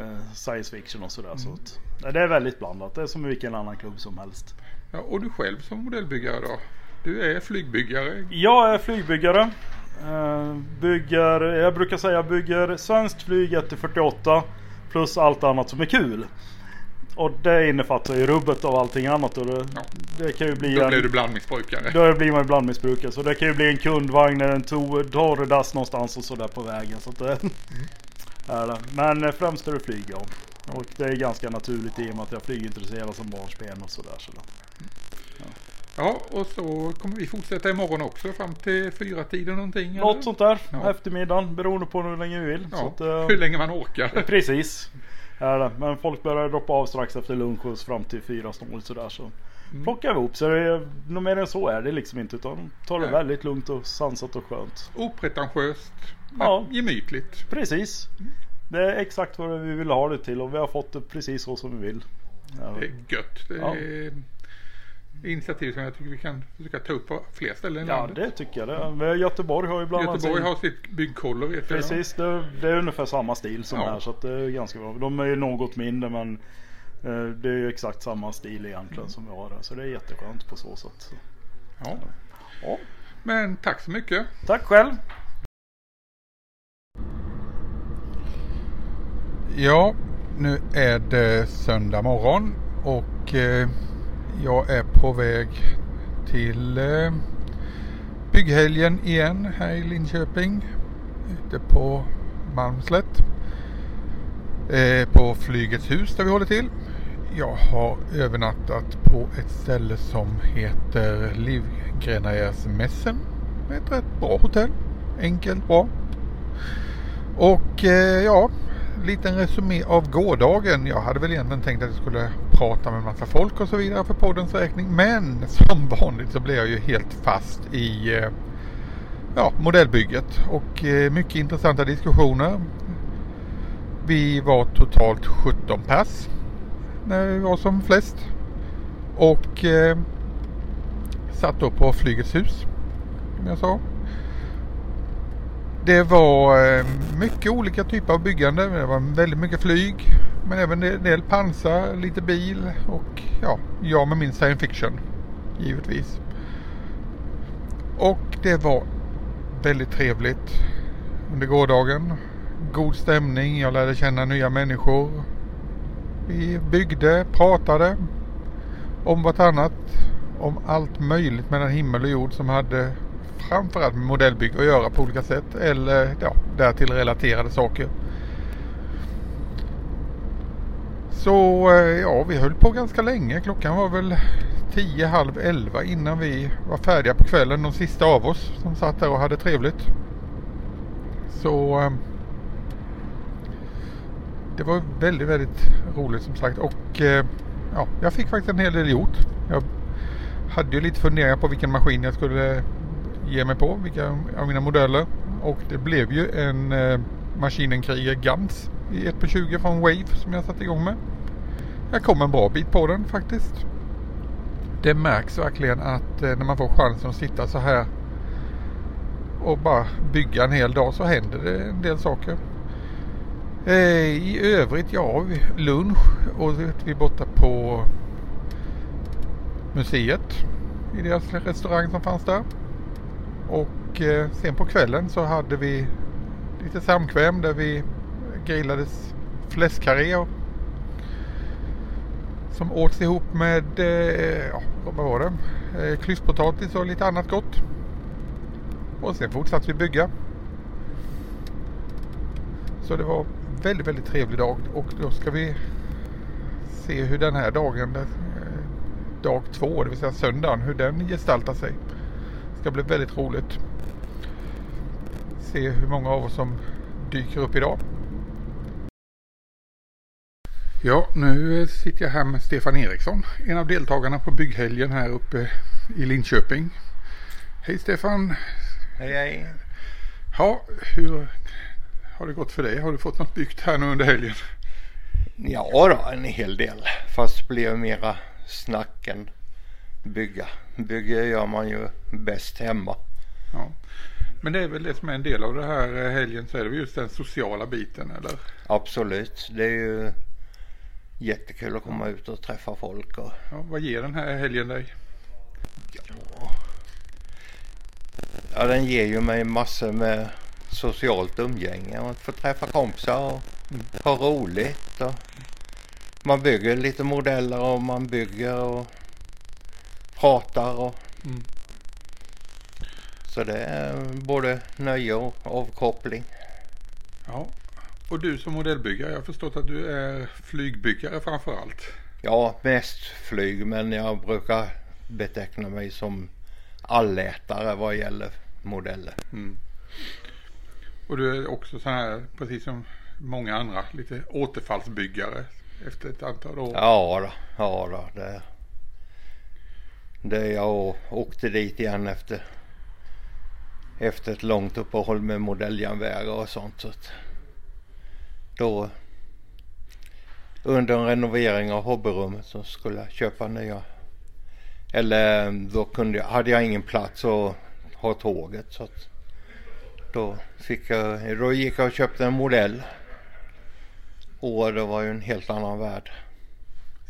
[SPEAKER 3] eh, science fiction och sådär. Mm. Så att, det är väldigt blandat. Det är som vilken annan klubb som helst.
[SPEAKER 1] Ja, och du själv som modellbyggare då? Du är flygbyggare?
[SPEAKER 3] Jag är flygbyggare. Uh, bygger, jag brukar säga bygger svenskt flyg 1-48 plus allt annat som är kul. Och det innefattar ju rubbet av allting annat. Och det, ja. det kan ju bli
[SPEAKER 1] då blir du blandmissbrukare.
[SPEAKER 3] Då blir man blandmissbrukare. Så det kan ju bli en kundvagn eller en torrdass någonstans och sådär på vägen. Så det, mm. [LAUGHS] Men eh, främst är det flyg ja. Och det är ganska naturligt i och med att jag flygintresserad som barnsben och sådär. Så ja.
[SPEAKER 1] Ja, och så kommer vi fortsätta imorgon också fram till fyra tiden någonting.
[SPEAKER 3] Något
[SPEAKER 1] eller?
[SPEAKER 3] sånt där.
[SPEAKER 1] Ja.
[SPEAKER 3] Eftermiddagen beroende på hur länge vi vill.
[SPEAKER 1] Ja,
[SPEAKER 3] att, eh,
[SPEAKER 1] hur länge man orkar.
[SPEAKER 3] Precis. Det. Men folk börjar droppa av strax efter lunch och fram till fyra snål sådär så
[SPEAKER 1] Mm.
[SPEAKER 3] plockar vi ihop. Så det är, något mer än så är det liksom inte utan tar det
[SPEAKER 1] Nej.
[SPEAKER 3] väldigt lugnt och sansat och skönt.
[SPEAKER 1] Opretentiöst.
[SPEAKER 3] Ja.
[SPEAKER 1] Gemytligt.
[SPEAKER 3] Precis. Det är exakt vad vi vill ha det till och vi har fått det precis så som vi vill. Ja.
[SPEAKER 1] Det är gött. Det
[SPEAKER 3] Ja.
[SPEAKER 1] är initiativ som jag tycker vi kan försöka ta upp på fler ställen i
[SPEAKER 3] Ja
[SPEAKER 1] landet.
[SPEAKER 3] det tycker jag. Det. Göteborg har ju bland annat
[SPEAKER 1] Göteborg har sitt byggkollor vet jag.
[SPEAKER 3] Precis, det, det är ungefär samma stil som
[SPEAKER 1] Ja.
[SPEAKER 3] här så att det är ganska bra. De är ju något mindre men eh, det är ju exakt samma stil egentligen som vi har här. Så det är jätteskönt på så sätt.
[SPEAKER 1] Ja.
[SPEAKER 3] Ja.
[SPEAKER 1] Men tack så mycket.
[SPEAKER 3] Tack själv!
[SPEAKER 1] Ja, nu är det söndag morgon och eh, jag är på väg till eh, bygghelgen igen här i Linköping. Ute på Malmslätt. Eh, på Flygets hus där vi håller till. Jag har övernattat på ett ställe som heter Livgrenajärsmässen. Ett rätt bra hotell. Enkelt, bra. Och eh, ja, liten resumé av gårdagen. Jag hade väl egentligen tänkt att jag skulle prata med massa folk och så vidare för poddens räkning. Men som vanligt så blev jag ju helt fast i eh, ja, modellbygget och eh, mycket intressanta diskussioner. Vi var totalt 17 pass när vi var som flest. Och eh, satt då på Flygets hus, som jag sa. Det var eh, mycket olika typer av byggande. Det var väldigt mycket flyg. Men även en del pansar, lite bil och ja, jag med min science fiction. Givetvis. Och det var väldigt trevligt under gårdagen. God stämning, jag lärde känna nya människor. Vi byggde, pratade om vartannat. Om allt möjligt mellan himmel och jord som hade framförallt med modellbygge att göra på olika sätt. Eller ja, därtill relaterade saker. Så eh, ja, vi höll på ganska länge. Klockan var väl tio, halv 11 innan vi var färdiga på kvällen. De sista av oss som satt där och hade trevligt. Så eh, det var väldigt, väldigt roligt som sagt. Och eh, ja, jag fick faktiskt en hel del gjort. Jag hade ju lite funderingar på vilken maskin jag skulle ge mig på. Vilka av mina modeller. Och det blev ju en eh, Maschinenkriger Gans i 1 på 20 från Wave som jag satte igång med. Jag kom en bra bit på den faktiskt. Det märks verkligen att eh, när man får chansen att sitta så här och bara bygga en hel dag så händer det en del saker. Eh, I övrigt, ja, lunch och vi är borta på museet i deras restaurang som fanns där. Och eh, sen på kvällen så hade vi lite samkväm där vi grillades fläskkarré och- som åts ihop med, eh, ja vad var det? Eh, Klyftpotatis och lite annat gott. Och sen fortsatte vi bygga. Så det var väldigt, väldigt trevlig dag och då ska vi se hur den här dagen, eh, dag två, det vill säga söndagen, hur den gestaltar sig. Det ska bli väldigt roligt. Se hur många av oss som dyker upp idag. Ja, nu sitter jag här med Stefan Eriksson, en av deltagarna på bygghelgen här uppe i Linköping. Hej Stefan!
[SPEAKER 4] Hej hej.
[SPEAKER 1] Ja, hur har det gått för dig? Har du fått något byggt här nu under helgen?
[SPEAKER 4] Ja då, en hel del. Fast det blev mera snack än bygga. Bygge gör man ju bäst hemma.
[SPEAKER 1] Ja. Men det är väl det som är en del av det här helgen så är det väl just den sociala biten eller?
[SPEAKER 4] Absolut. Det är ju jättekul att komma ut och träffa folk. Och,
[SPEAKER 1] Ja, vad ger den här helgen dig?
[SPEAKER 4] ja, den ger ju mig massor med socialt umgänge. Att få träffa kompisar och ha roligt. Och man bygger lite modeller och man bygger och pratar. Och,
[SPEAKER 1] Mm.
[SPEAKER 4] Så det är både nöje och avkoppling.
[SPEAKER 1] Ja. Och du som modellbyggare, jag har förstått att du är flygbyggare framför allt.
[SPEAKER 4] Ja, mest flyg men jag brukar beteckna mig som allätare vad gäller modeller. Mm.
[SPEAKER 1] Och du är också så här, precis som många andra, lite återfallsbyggare efter ett antal år.
[SPEAKER 4] Ja då, ja då. Det, det jag åkte dit igen efter, efter ett långt uppehåll med modelljärnvägar och sånt. Så att då under en renovering av hobbyrummet så skulle jag köpa nya. Eller då kunde jag, hade jag ingen plats att ha tåget så att då, fick jag, då gick jag och köpte en modell. Och det var ju en helt annan värld.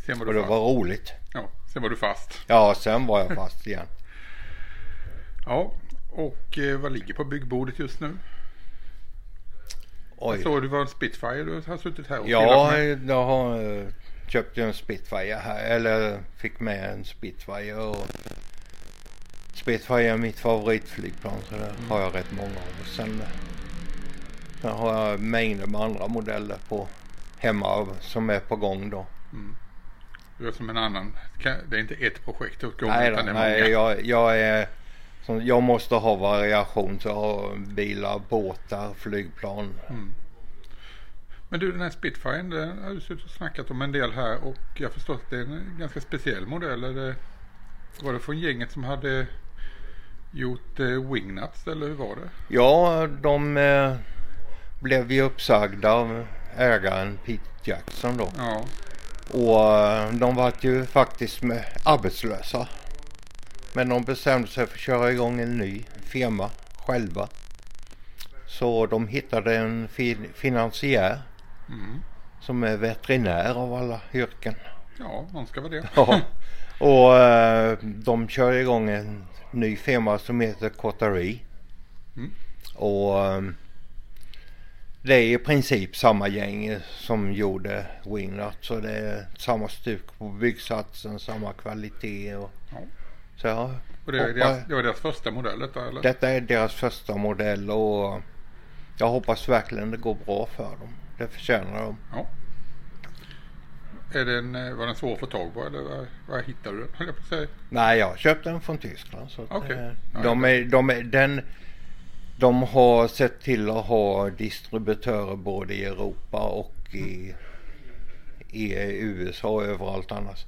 [SPEAKER 4] Sen var du och det fast. var roligt.
[SPEAKER 1] Ja, sen var du fast.
[SPEAKER 4] Ja, sen var jag fast igen. [LAUGHS]
[SPEAKER 1] ja, och eh, vad ligger på byggbordet just nu? Oj. Jag såg det var en Spitfire du har suttit här och
[SPEAKER 4] Ja, jag har uh, köpt en Spitfire här. Eller fick med en Spitfire. Och Spitfire är mitt favoritflygplan så det mm. har jag rätt många av. Sen, eh, sen har jag mängder med andra modeller på hemma som är på gång då. Mm.
[SPEAKER 1] Du är som en annan. Det är inte ett projekt åt
[SPEAKER 4] gången nej, utan det är nej, många. Jag, jag är jag måste ha variation så jag har bilar, båtar, flygplan. Mm.
[SPEAKER 1] Men du den här Spitfire den har du suttit och snackat om en del här och jag förstår att det är en ganska speciell modell. Eller var det från gänget som hade gjort eh, wingnuts eller hur var det?
[SPEAKER 4] Ja, de eh, blev ju uppsagda av ägaren Pete Jackson då. Ja. Och eh, de var ju faktiskt med arbetslösa. Men de bestämde sig för att köra igång en ny firma själva. Så de hittade en fin finansiär mm. som är veterinär av alla yrken.
[SPEAKER 1] Ja, man ska vara det.
[SPEAKER 4] Ja. [LAUGHS] Och eh, de kör igång en ny firma som heter Cottari. Mm. Och eh, det är i princip samma gäng som gjorde Wingnut. Så det är samma stuk på byggsatsen, samma kvalitet. Och, ja.
[SPEAKER 1] Så och det, är deras, det var deras första modell detta eller?
[SPEAKER 4] Detta är deras första modell och jag hoppas verkligen det går bra för dem. Det förtjänar de. Ja.
[SPEAKER 1] Är den, eh, var den svår att få tag på eller var, var hittade du den? Jag?
[SPEAKER 4] Nej jag köpte den från Tyskland. Så okay. det, de, är, de, är, den, de har sett till att ha distributörer både i Europa och i, i USA och överallt annars.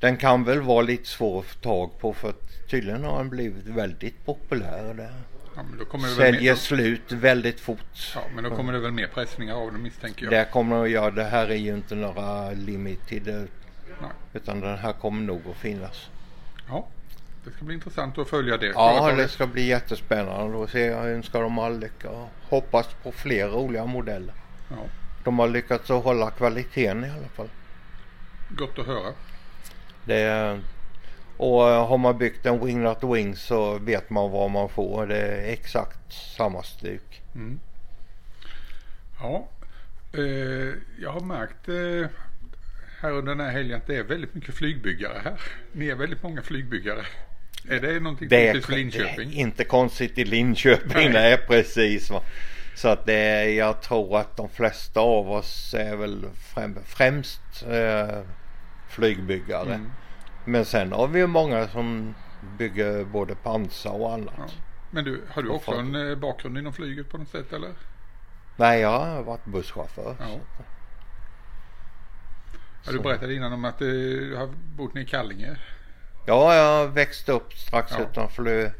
[SPEAKER 4] Den kan väl vara lite svår att få tag på för att tydligen har den blivit väldigt populär. Där. Ja, Säljer med... slut väldigt fort.
[SPEAKER 1] Ja, men då kommer det väl mer pressningar av den misstänker jag.
[SPEAKER 4] Det kommer, ja det här är ju inte några limited. Nej. Utan den här kommer nog att finnas.
[SPEAKER 1] Ja, det ska bli intressant att följa det.
[SPEAKER 4] Ja, det ska bli jättespännande att se. Jag önskar dem all lycka och hoppas på fler roliga modeller. Ja. De har lyckats att hålla kvaliteten i alla fall.
[SPEAKER 1] Gott att höra.
[SPEAKER 4] Det, och har man byggt en Wing Not Wing så vet man vad man får. Det är exakt samma stuk. Mm.
[SPEAKER 1] Ja, eh, jag har märkt eh, här under den här helgen att det är väldigt mycket flygbyggare här. Ni är väldigt många flygbyggare. Är det någonting det är, för Linköping?
[SPEAKER 4] Det är inte konstigt i Linköping, nej, nej precis. Va? Så att det jag tror att de flesta av oss är väl främ, främst eh, flygbyggare. Mm. Men sen har vi ju många som bygger både pansar och annat. Ja.
[SPEAKER 1] Men du, har du också en eh, bakgrund inom flyget på något sätt eller?
[SPEAKER 4] Nej, jag har varit busschaufför. Ja.
[SPEAKER 1] Ja, du berättade innan om att du har bott nere i Kallinge.
[SPEAKER 4] Ja, jag växte upp strax ja. utanför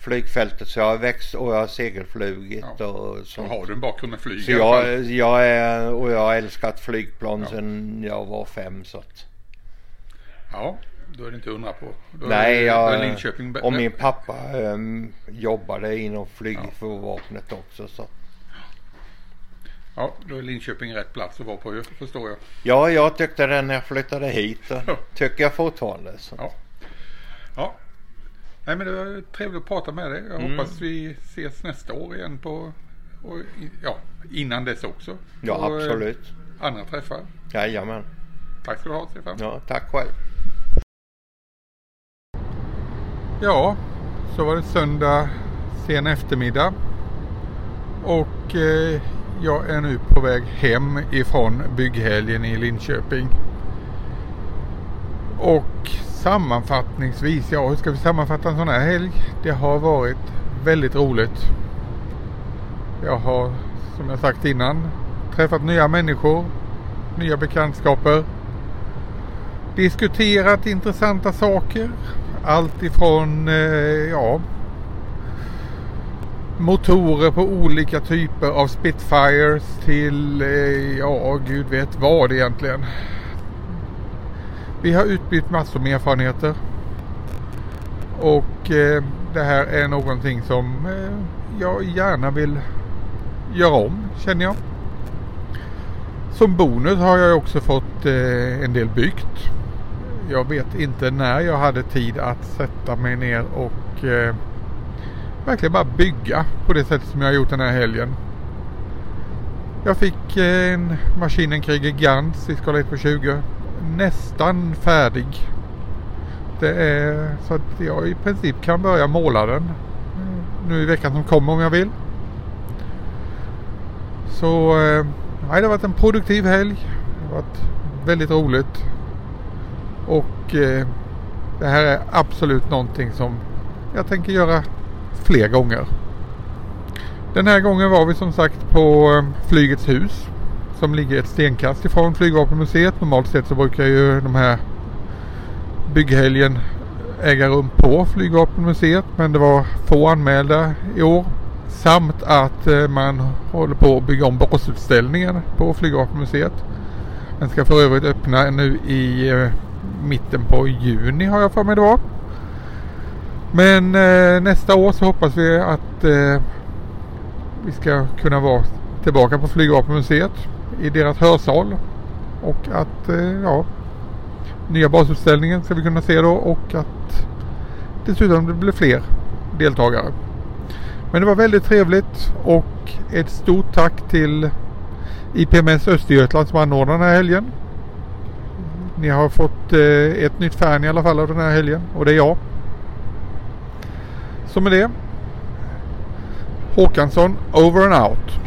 [SPEAKER 4] flygfältet så jag har växt och jag har segelflugit ja. och
[SPEAKER 1] så. har du en bakgrund med flyg?
[SPEAKER 4] Så jag, jag är och jag har älskat flygplan ja. sedan jag var fem så att.
[SPEAKER 1] Ja, då är det inte undra på. Då
[SPEAKER 4] Nej, jag, och min pappa um, jobbade inom flygförvapnet ja. också. Så.
[SPEAKER 1] Ja, då är Linköping rätt plats att vara på förstår jag.
[SPEAKER 4] Ja, jag tyckte det när jag flyttade hit och ja. tycker jag fortfarande. Så.
[SPEAKER 1] Ja. ja. Nej men det var trevligt att prata med dig. Jag mm. hoppas vi ses nästa år igen på, och, ja, innan dess också.
[SPEAKER 4] Ja, på, eh, absolut.
[SPEAKER 1] Andra träffar.
[SPEAKER 4] Jajamän.
[SPEAKER 1] Tack ska du ha Stefan.
[SPEAKER 4] Ja, tack själv.
[SPEAKER 5] Ja, så var det söndag sen eftermiddag. Och eh, jag är nu på väg hem ifrån bygghelgen i Linköping. Och Sammanfattningsvis, ja hur ska vi sammanfatta en sån här helg? Det har varit väldigt roligt. Jag har, som jag sagt innan, träffat nya människor, nya bekantskaper, diskuterat intressanta saker. Allt ifrån, eh, ja, motorer på olika typer av Spitfires till, eh, ja, gud vet vad egentligen. Vi har utbytt massor med erfarenheter. Och eh, det här är någonting som eh, jag gärna vill göra om känner jag. Som bonus har jag också fått eh, en del byggt. Jag vet inte när jag hade tid att sätta mig ner och eh, verkligen bara bygga på det sättet som jag har gjort den här helgen. Jag fick eh, en Maschinenkriger Gans i skala 1 på 20 nästan färdig. Det är så att jag i princip kan börja måla den eh, nu i veckan som kommer om jag vill. Så eh, det har varit en produktiv helg. Det har varit väldigt roligt. Och eh, det här är absolut någonting som jag tänker göra fler gånger. Den här gången var vi som sagt på eh, Flygets hus som ligger ett stenkast ifrån Flygvapenmuseet. Normalt sett så brukar ju de här bygghelgen äga rum på Flygvapenmuseet men det var få anmälda i år. Samt att eh, man håller på att bygga om basutställningen på Flygvapenmuseet. Den ska för övrigt öppna nu i eh, mitten på juni har jag för mig det var. Men eh, nästa år så hoppas vi att eh, vi ska kunna vara tillbaka på Flygvapenmuseet i deras hörsal. Och att eh, ja, nya basutställningen ska vi kunna se då och att dessutom det blir fler deltagare. Men det var väldigt trevligt och ett stort tack till IPMS Östergötland som anordnade den här helgen. Ni har fått eh, ett nytt fan i alla fall av den här helgen och det är jag. Så med det Håkansson over and out.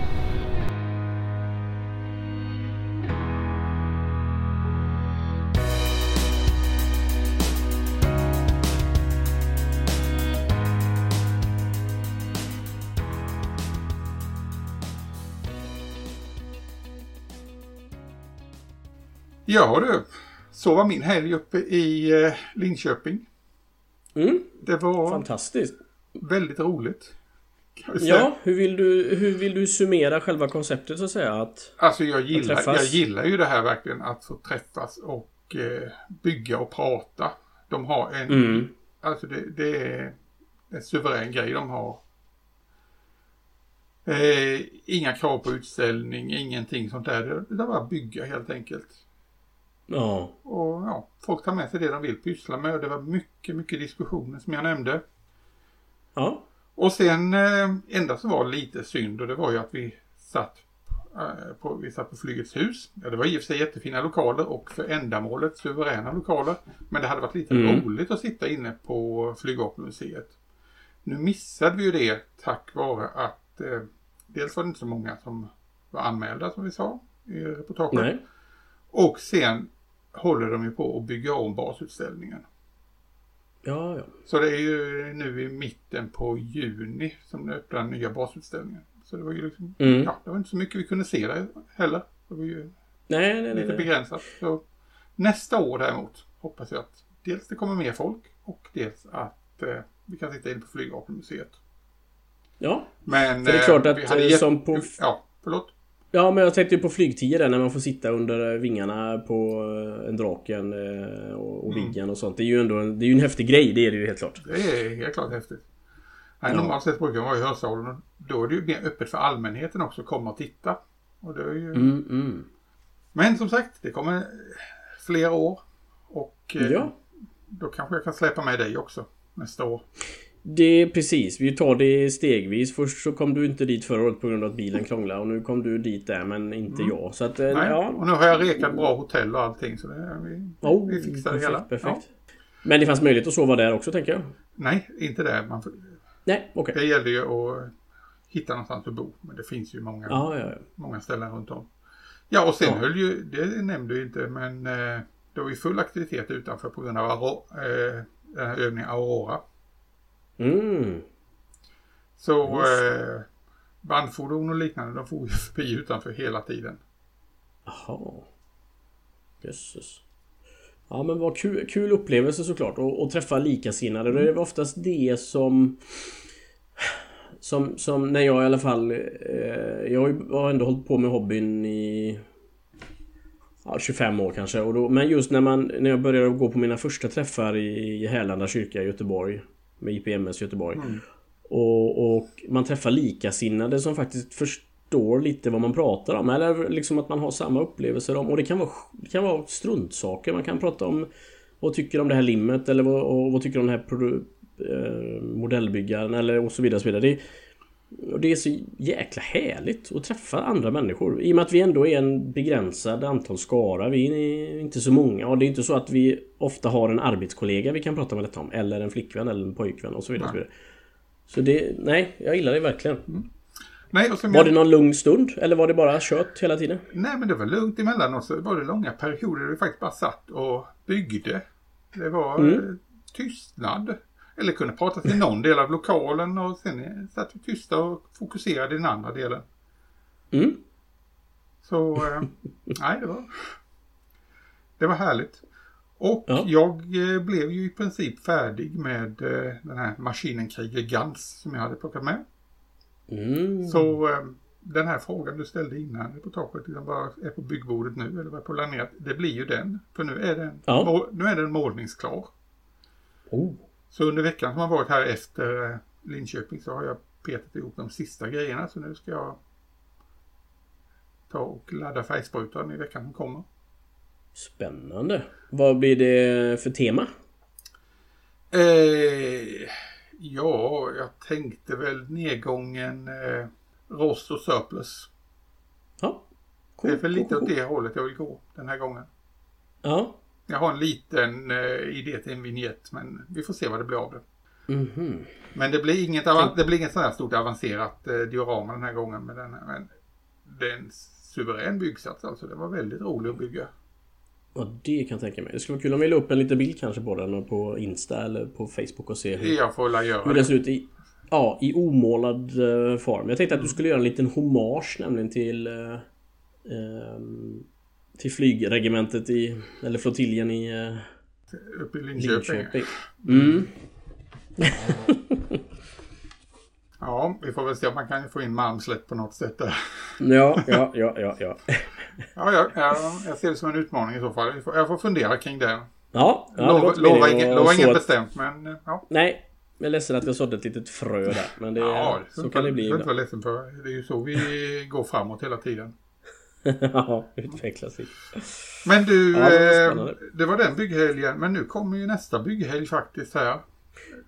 [SPEAKER 1] Ja du, så var min helg uppe i eh, Linköping.
[SPEAKER 2] Mm.
[SPEAKER 1] Det var
[SPEAKER 2] Fantastiskt.
[SPEAKER 1] väldigt roligt.
[SPEAKER 2] Ja, hur vill, du, hur vill du summera själva konceptet så att säga? Att,
[SPEAKER 1] alltså jag gillar, jag gillar ju det här verkligen att få träffas och eh, bygga och prata. De har en, mm. alltså det, det, är en suverän grej de har. Eh, inga krav på utställning, ingenting sånt där. Det, det är bara bygga helt enkelt.
[SPEAKER 2] Ja.
[SPEAKER 1] Och ja, folk tar med sig det de vill pyssla med. Och det var mycket, mycket diskussioner som jag nämnde.
[SPEAKER 2] Ja.
[SPEAKER 1] Och sen eh, enda som var lite synd och det var ju att vi satt eh, på, vi satt på Flygets hus. Ja, det var i och för sig jättefina lokaler och för ändamålet suveräna lokaler. Men det hade varit lite mm. roligt att sitta inne på Flygvapenmuseet. Nu missade vi ju det tack vare att eh, dels var det inte så många som var anmälda som vi sa i reportaget. Nej. Och sen håller de ju på att bygga om basutställningen.
[SPEAKER 2] Ja, ja.
[SPEAKER 1] Så det är ju nu i mitten på juni som det öppnar nya basutställningen. Så det var ju liksom, mm. ja, det var inte så mycket vi kunde se där heller. Det var ju
[SPEAKER 2] nej, nej,
[SPEAKER 1] lite
[SPEAKER 2] nej,
[SPEAKER 1] begränsat. Så nästa år däremot hoppas jag att dels det kommer mer folk och dels att eh, vi kan sitta inne på Flygvapenmuseet.
[SPEAKER 2] Ja,
[SPEAKER 1] Men
[SPEAKER 2] för det är klart att eh, som på...
[SPEAKER 1] Ja, förlåt.
[SPEAKER 2] Ja, men jag tänkte ju på flygtider när man får sitta under vingarna på eh, en Draken eh, och, och mm. Viggen och sånt. Det är ju ändå en, det är ju en häftig grej, det är det ju helt klart.
[SPEAKER 1] Det är helt klart häftigt. Nej, ja. Normalt sett brukar man vara i hörsalen då är det ju mer öppet för allmänheten också att komma och titta. Och det är ju...
[SPEAKER 2] Mm, mm.
[SPEAKER 1] Men som sagt, det kommer fler år. Och
[SPEAKER 2] eh, ja.
[SPEAKER 1] då kanske jag kan släppa med dig också nästa år.
[SPEAKER 2] Det är precis, vi tar det stegvis. Först så kom du inte dit förra året på grund av att bilen krånglade och nu kom du dit där men inte mm. jag. Så att,
[SPEAKER 1] eh, Nej, ja. och nu har jag rekat bra hotell och allting så det, vi, oh, vi fixar
[SPEAKER 2] perfekt,
[SPEAKER 1] det hela.
[SPEAKER 2] Perfekt. Ja. Men det fanns möjlighet att sova där också tänker jag?
[SPEAKER 1] Nej, inte där. Man,
[SPEAKER 2] Nej.
[SPEAKER 1] Okay. Det gäller ju att hitta någonstans att bo. Men det finns ju många,
[SPEAKER 2] ah, ja, ja.
[SPEAKER 1] många ställen runt om. Ja och sen ja. höll ju, det nämnde du inte men eh, det var ju full aktivitet utanför på grund av eh, den här övningen Aurora.
[SPEAKER 2] Mm.
[SPEAKER 1] Så eh, bandfordon och liknande de får ju förbi utanför hela tiden.
[SPEAKER 2] Jaha. Jösses. Ja men vad kul, kul upplevelse såklart och, och träffa likasinnade. Det är oftast det som som, som när jag i alla fall eh, Jag har ändå hållit på med hobbyn i ja, 25 år kanske. Och då, men just när, man, när jag började gå på mina första träffar i Härlanda kyrka i Göteborg. Med IPMS Göteborg. Mm. Och, och, man träffar likasinnade som faktiskt förstår lite vad man pratar om. Eller liksom att man har samma upplevelser om. Och det kan vara, det kan vara struntsaker. Man kan prata om vad tycker om det här limmet eller vad, vad tycker om den här eh, modellbyggaren eller och så vidare. Och så vidare. Det, och det är så jäkla härligt att träffa andra människor. I och med att vi ändå är en begränsad antal skara. Vi är inte så många. Och det är inte så att vi ofta har en arbetskollega vi kan prata med detta om. Eller en flickvän eller en pojkvän och så vidare. Nej. Så det, nej, jag gillar det verkligen. Mm. Nej, var jag... det någon lugn stund? Eller var det bara kött hela tiden?
[SPEAKER 1] Nej, men det var lugnt emellanåt. Så var det långa perioder där vi faktiskt bara satt och byggde. Det var mm. Eh, tystnad. Eller kunde prata till någon del av lokalen och sen satt vi tysta och fokuserade i den andra delen. Mm. Så, eh, [LAUGHS] nej det var Det var härligt. Och ja. jag eh, blev ju i princip färdig med eh, den här maskinen Kriger Gans som jag hade plockat med. Mm. Så eh, den här frågan du ställde innan reportaget, liksom vad är på byggbordet nu eller vad är planerat? Det blir ju den. För nu är den, ja. nu är den målningsklar. Oh. Så under veckan som har varit här efter Linköping så har jag petat ihop de sista grejerna. Så nu ska jag ta och ladda färgsprutan i veckan som kommer.
[SPEAKER 2] Spännande. Vad blir det för tema?
[SPEAKER 1] Eh, ja, jag tänkte väl nedgången eh, rost och surplus. Ja. Cool, det är väl lite cool, åt det hållet jag vill gå den här gången. Ja. Jag har en liten eh, idé till en vignett men vi får se vad det blir av det. Mm -hmm. Men det blir inget, det blir inget sådär stort avancerat eh, diorama den här gången. Med den, men det är en suverän byggsats alltså. Det var väldigt roligt att bygga.
[SPEAKER 2] Ja, det kan jag tänka mig. Det skulle vara kul om vi la upp en liten bild kanske på den på Insta eller på Facebook och se hur,
[SPEAKER 1] jag får göra
[SPEAKER 2] hur det ser ut i, ja, i omålad uh, form. Jag tänkte att du skulle göra en liten hommage nämligen till uh, um, till flygregementet i, eller flottiljen i uh,
[SPEAKER 1] Uppe i Linköping. Linköping.
[SPEAKER 2] Mm. [LAUGHS]
[SPEAKER 1] ja, vi får väl se om man kan få in Malmslätt på något sätt där. [LAUGHS]
[SPEAKER 2] ja, ja, ja, ja, ja. [LAUGHS]
[SPEAKER 1] ja, ja, ja, jag ser det som en utmaning i så fall. Jag får fundera kring det.
[SPEAKER 2] Ja,
[SPEAKER 1] ja Lova, lova, ingen, lova inget bestämt, men ja.
[SPEAKER 2] Nej, jag är ledsen att jag sådde ett litet frö där. Men det, ja, så kan det bli.
[SPEAKER 1] Det är inte vara ledsen för. Det är ju så vi går framåt hela tiden. [LAUGHS]
[SPEAKER 2] ja, utvecklas lite.
[SPEAKER 1] Men du, ja, det, var eh, det var den bygghelgen. Men nu kommer ju nästa bygghelg faktiskt här.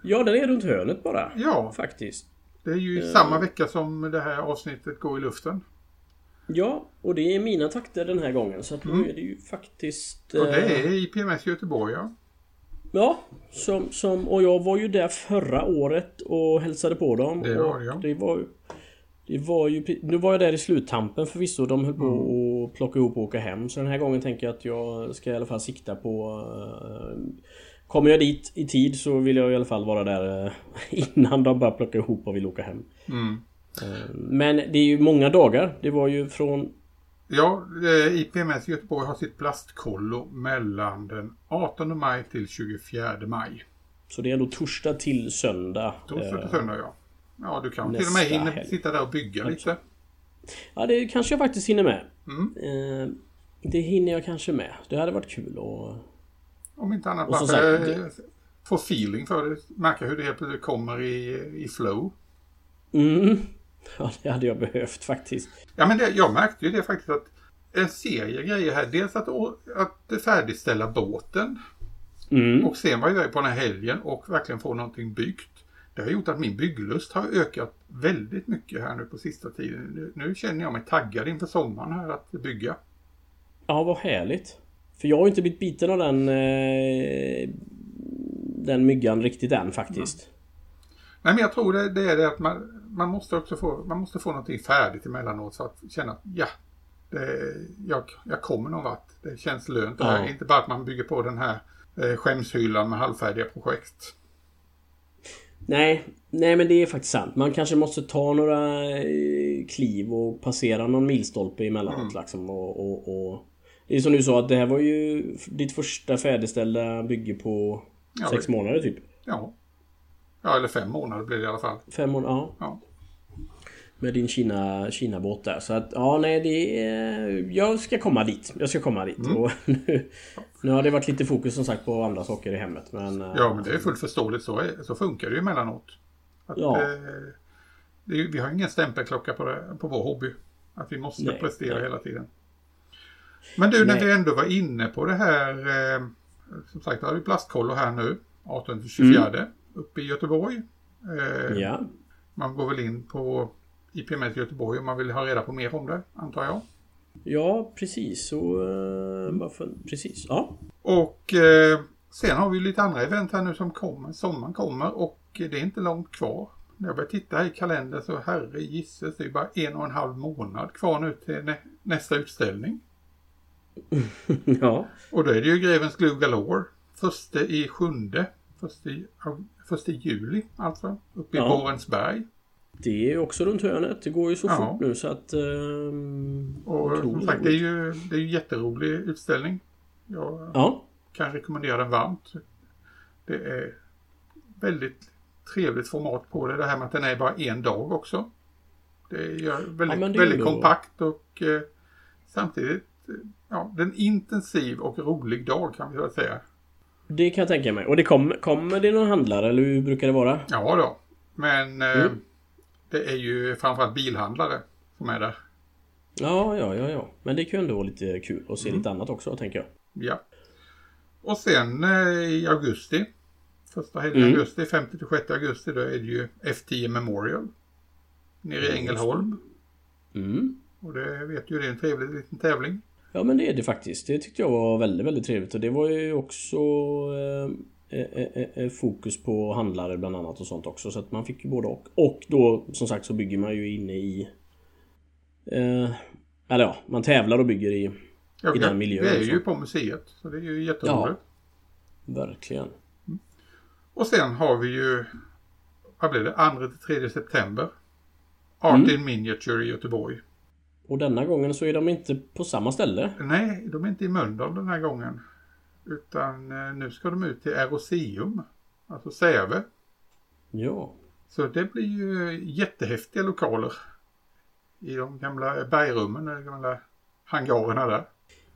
[SPEAKER 2] Ja, den är runt hörnet bara.
[SPEAKER 1] Ja.
[SPEAKER 2] Faktiskt.
[SPEAKER 1] Det är ju uh, samma vecka som det här avsnittet går i luften.
[SPEAKER 2] Ja, och det är mina takter den här gången. Så att mm. nu är det ju faktiskt...
[SPEAKER 1] Och det är i PMS Göteborg, ja.
[SPEAKER 2] Ja, som, som, och jag var ju där förra året och hälsade på dem.
[SPEAKER 1] Det
[SPEAKER 2] var
[SPEAKER 1] det, ja.
[SPEAKER 2] Det var, det var ju... Nu var jag där i sluttampen förvisso. De höll på mm. att plocka ihop och åka hem. Så den här gången tänker jag att jag ska i alla fall sikta på... Uh, kommer jag dit i tid så vill jag i alla fall vara där uh, [LAUGHS] innan de börjar plocka ihop och vill åka hem. Mm. Uh, men det är ju många dagar. Det var ju från...
[SPEAKER 1] Ja, IPMS Göteborg har sitt plastkollo mellan den 18 maj till 24 maj.
[SPEAKER 2] Så det är då torsdag till söndag.
[SPEAKER 1] Torsdag till söndag ja. Ja, du kan till och med hinna helg. sitta där och bygga kanske. lite.
[SPEAKER 2] Ja, det kanske jag faktiskt hinner med. Mm. Eh, det hinner jag kanske med. Det hade varit kul att...
[SPEAKER 1] Om inte annat bara för att få feeling för det. Märka hur det helt plötsligt kommer i, i flow.
[SPEAKER 2] Mm. [LAUGHS] Ja, det hade jag behövt faktiskt.
[SPEAKER 1] Ja, men det, jag märkte ju det faktiskt att en serie grejer här. Dels att, att färdigställa båten. Mm. Och sen var jag iväg på den här helgen och verkligen få någonting byggt. Det har gjort att min bygglust har ökat väldigt mycket här nu på sista tiden. Nu känner jag mig taggad inför sommaren här att bygga.
[SPEAKER 2] Ja, vad härligt. För jag har inte blivit biten av den eh, Den myggan riktigt än faktiskt. Mm.
[SPEAKER 1] Nej men jag tror det, det är det att man, man måste också få Man måste få någonting färdigt emellanåt så att känna att ja Det, jag, jag kommer någon vart. Det känns lönt. Det här. Inte bara att man bygger på den här eh, skämshyllan med halvfärdiga projekt.
[SPEAKER 2] Nej, nej men det är faktiskt sant. Man kanske måste ta några eh, kliv och passera någon milstolpe emellanåt mm. liksom. Och, och, och, Det är som du sa att det här var ju ditt första färdigställda bygge på ja, sex månader typ.
[SPEAKER 1] Ja. Ja, eller fem månader blir det i alla fall.
[SPEAKER 2] Fem månader, ja. ja. Med din Kina, Kina-båt där. Så att ja, nej det är... Jag ska komma dit. Jag ska komma dit. Mm. Och nu, [LAUGHS] nu har det varit lite fokus som sagt på andra saker i hemmet. Men,
[SPEAKER 1] eh, ja, men det är fullt förståeligt. Så, så funkar det ju emellanåt. Att, ja. eh, det, vi har ingen stämpelklocka på, det, på vår hobby. Att vi måste nej, prestera nej. hela tiden. Men du, när nej. vi ändå var inne på det här. Eh, som sagt, då har vi plastkollo här nu. 18-24 mm. uppe i Göteborg.
[SPEAKER 2] Eh, ja.
[SPEAKER 1] Man går väl in på IPMS Göteborg om man vill ha reda på mer om det, antar jag.
[SPEAKER 2] Ja, precis. Så, uh, för, precis, ja.
[SPEAKER 1] Och uh, sen har vi lite andra event här nu som kommer. Sommaren kommer och det är inte långt kvar. När jag börjar titta här i kalendern så herre gisses, det är bara en och en halv månad kvar nu till nä nästa utställning. [LAUGHS]
[SPEAKER 2] ja.
[SPEAKER 1] Och då är det ju Grevens Glue Galore. Första i sjunde. Första i, första juli alltså. Uppe i ja. Borensberg.
[SPEAKER 2] Det är också runt hörnet. Det går ju så ja. fort nu så att... Um,
[SPEAKER 1] och som sagt, det är ju det är en jätterolig utställning. Jag ja. kan rekommendera den varmt. Det är väldigt trevligt format på det. Det här med att den är bara en dag också. Det är väldigt, ja, det väldigt är kompakt och eh, samtidigt ja, den intensiv och rolig dag kan vi väl säga.
[SPEAKER 2] Det kan jag tänka mig. Och det kommer, kommer det någon handlare eller hur brukar det vara?
[SPEAKER 1] Ja då. Men eh, mm. Det är ju framförallt bilhandlare som är där.
[SPEAKER 2] Ja, ja, ja, ja. Men det kan ju ändå vara lite kul att se mm. lite annat också, tänker jag.
[SPEAKER 1] Ja. Och sen eh, i augusti, första helgen i mm. augusti, 50-6 augusti, då är det ju F10 Memorial. Nere i Ängelholm.
[SPEAKER 2] Mm.
[SPEAKER 1] Och det vet ju, det är en trevlig liten tävling.
[SPEAKER 2] Ja men det är det faktiskt. Det tyckte jag var väldigt, väldigt trevligt. Och det var ju också eh, fokus på handlare bland annat och sånt också. Så att man fick ju både och. Och då som sagt så bygger man ju inne i... Eh, eller ja, man tävlar och bygger i, ja, i den miljön.
[SPEAKER 1] Det är ju på museet. Så det är ju jätteroligt.
[SPEAKER 2] Ja, verkligen.
[SPEAKER 1] Mm. Och sen har vi ju... Vad blir det? 2-3 september. Art mm. in Miniature i Göteborg.
[SPEAKER 2] Och denna gången så är de inte på samma ställe.
[SPEAKER 1] Nej, de är inte i Mölndal den här gången. Utan eh, nu ska de ut till Eroseum. Alltså Säve.
[SPEAKER 2] Ja.
[SPEAKER 1] Så det blir ju jättehäftiga lokaler. I de gamla bergrummen, de gamla hangarerna där.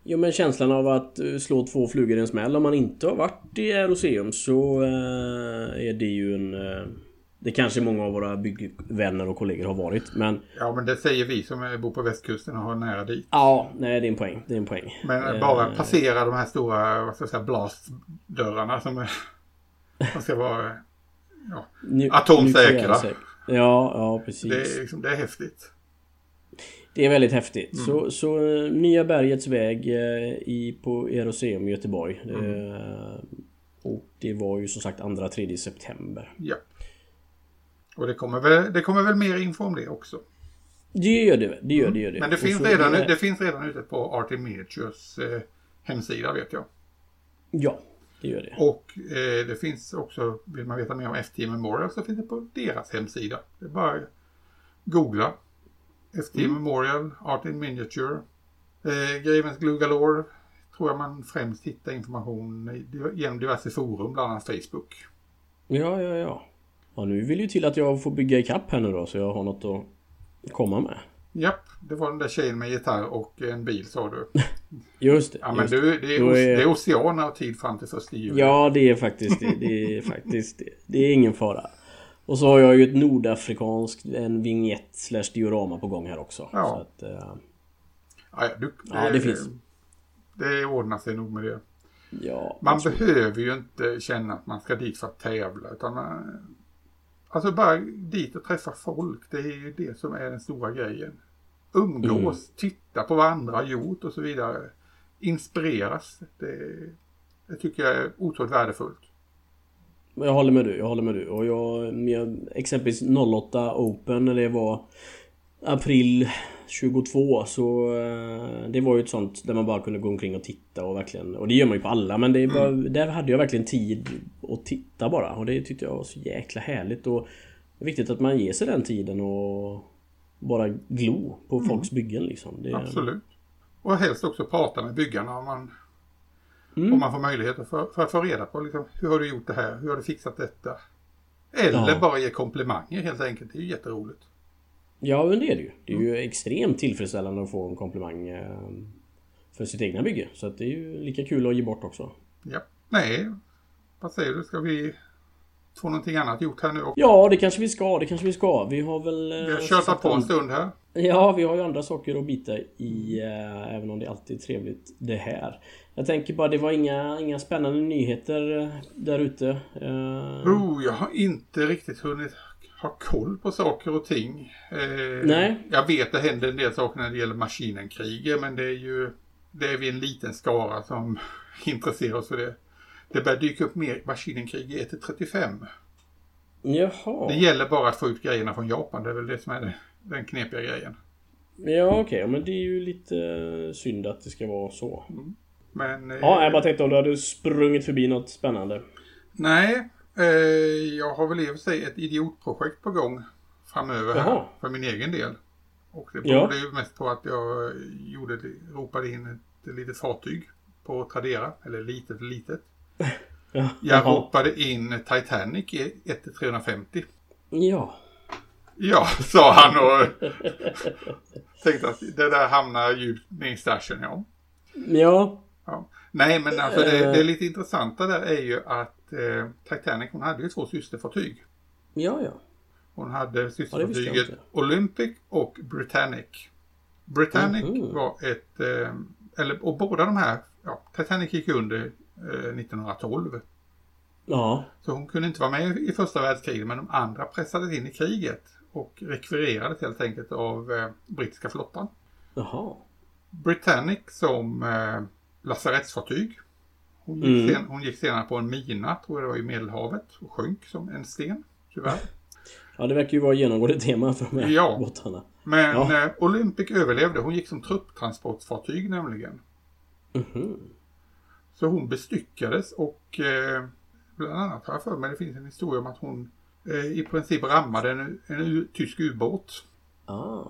[SPEAKER 2] Jo men känslan av att eh, slå två flugor i en smäll om man inte har varit i Eroseum så äh, är det ju en... Det kanske många av våra byggvänner och kollegor har varit men...
[SPEAKER 1] Ja men det säger vi som bor på västkusten och har nära dit.
[SPEAKER 2] Ja, nej det är en poäng. Det är en poäng.
[SPEAKER 1] Men uh, bara passera de här stora vad ska jag säga, blastdörrarna som, som ska vara ja, atomsäkra.
[SPEAKER 2] Ja, ja precis.
[SPEAKER 1] Det är, liksom, det är häftigt.
[SPEAKER 2] Det är väldigt häftigt. Mm. Så, så Nya Bergets väg i, på Eroseum i Göteborg. Mm. och det var ju som sagt 2-3 september.
[SPEAKER 1] Ja. Och det kommer väl, det kommer väl mer info om det också.
[SPEAKER 2] Det gör det. Det gör det. Gör det.
[SPEAKER 1] Men det finns, redan, det... det finns redan ute på Arty Miniatures eh, hemsida vet jag.
[SPEAKER 2] Ja, det gör det.
[SPEAKER 1] Och eh, det finns också, vill man veta mer om FT Memorial så finns det på deras hemsida. Det är bara googla. FT mm. Memorial, Art in Miniature. Eh, Grevens Glue Galore tror jag man främst hittar information genom diverse forum, bland annat Facebook.
[SPEAKER 2] Ja, ja, ja. Ja, nu vill ju till att jag får bygga ikapp här nu då så jag har något att komma med.
[SPEAKER 1] Japp, det var den där tjejen med gitarr och en bil sa du. [LAUGHS]
[SPEAKER 2] just det.
[SPEAKER 1] Ja, men du, det, är, är... det är oceaner och tid fram till första juli.
[SPEAKER 2] Ja, det är faktiskt det. Det är faktiskt det. Det är ingen fara. Och så har jag ju ett nordafrikanskt, en vignett slash diorama på gång här också.
[SPEAKER 1] Ja.
[SPEAKER 2] Så att, uh...
[SPEAKER 1] ja, du, det,
[SPEAKER 2] ja, det finns.
[SPEAKER 1] Det ordnar sig nog med det.
[SPEAKER 2] Ja,
[SPEAKER 1] man behöver ju inte känna att man ska dit för att tävla. Utan man, Alltså bara dit och träffa folk, det är ju det som är den stora grejen. Umgås, mm. titta på vad andra har gjort och så vidare. Inspireras. Det, det tycker jag är otroligt värdefullt.
[SPEAKER 2] Jag håller med du, jag håller med du. Och jag, jag exempelvis 08 Open när det var april 22 så eh, det var ju ett sånt där man bara kunde gå omkring och titta och verkligen Och det gör man ju på alla men det var, mm. där hade jag verkligen tid att titta bara och det tyckte jag var så jäkla härligt och Det är viktigt att man ger sig den tiden och Bara glo på mm. folks byggen liksom.
[SPEAKER 1] Det, Absolut. Och helst också prata med byggarna om man mm. Om man får möjlighet för, för att få reda på liksom, hur har du gjort det här? Hur har du fixat detta? Eller ja. bara ge komplimanger helt enkelt. Det är ju jätteroligt.
[SPEAKER 2] Ja, men det är det ju. Det är ju extremt tillfredsställande att få en komplimang eh, för sitt egna bygge. Så det är ju lika kul att ge bort också.
[SPEAKER 1] Ja. Nej, vad säger du? Ska vi få någonting annat gjort här nu? Också?
[SPEAKER 2] Ja, det kanske vi ska. Det kanske vi ska. Vi har väl...
[SPEAKER 1] Vi har eh, kört på en stund här.
[SPEAKER 2] Ja, vi har ju andra saker att bita i. Äh, även om det alltid är trevligt det här. Jag tänker bara, det var inga, inga spännande nyheter där ute.
[SPEAKER 1] Uh... Oh, jag har inte riktigt hunnit ha koll på saker och ting.
[SPEAKER 2] Eh, Nej.
[SPEAKER 1] Jag vet att det händer en del saker när det gäller maskinenkriget men det är ju det är vi en liten skara som [LAUGHS] intresserar oss för det. Det börjar dyka upp mer maskinenkrig i 1-35.
[SPEAKER 2] Jaha.
[SPEAKER 1] Det gäller bara att få ut grejerna från Japan. Det är väl det som är den knepiga grejen.
[SPEAKER 2] Ja okej, okay. men det är ju lite synd att det ska vara så.
[SPEAKER 1] Mm. Men,
[SPEAKER 2] ja, jag bara tänkte om du hade sprungit förbi något spännande.
[SPEAKER 1] Nej, Eh, jag har väl i och för sig ett idiotprojekt på gång framöver Jaha. här för min egen del. Och det berodde ja. ju mest på att jag gjorde, ropade in ett litet fartyg på Tradera. Eller litet litet. [LAUGHS] Ja. Jag ropade in Titanic i 1-350.
[SPEAKER 2] Ja.
[SPEAKER 1] Ja, [LAUGHS] sa han och [LAUGHS] tänkte att det där hamnar djupt ner i stashen, ja.
[SPEAKER 2] Ja.
[SPEAKER 1] ja. Nej, men alltså det, det är lite intressanta där är ju att eh, Titanic hon hade ju två systerfartyg.
[SPEAKER 2] Ja, ja.
[SPEAKER 1] Hon hade systerfartyget ja, Olympic och Britannic. Britannic mm. var ett, eh, eller och båda de här, ja, Titanic gick under eh, 1912.
[SPEAKER 2] Ja.
[SPEAKER 1] Så hon kunde inte vara med i första världskriget men de andra pressades in i kriget och rekvirerades helt enkelt av eh, brittiska flottan.
[SPEAKER 2] Jaha.
[SPEAKER 1] Britannic som eh, lasarettsfartyg hon gick, mm. sen, hon gick senare på en mina, tror jag det var i Medelhavet och sjönk som en sten, tyvärr.
[SPEAKER 2] Ja, det verkar ju vara genomgående tema för de här ja. båtarna.
[SPEAKER 1] Men ja. eh, Olympic överlevde. Hon gick som trupptransportfartyg nämligen.
[SPEAKER 2] Mm -hmm.
[SPEAKER 1] Så hon bestyckades och eh, bland annat har jag för mig det finns en historia om att hon eh, i princip rammade en, en tysk ubåt.
[SPEAKER 2] Ah.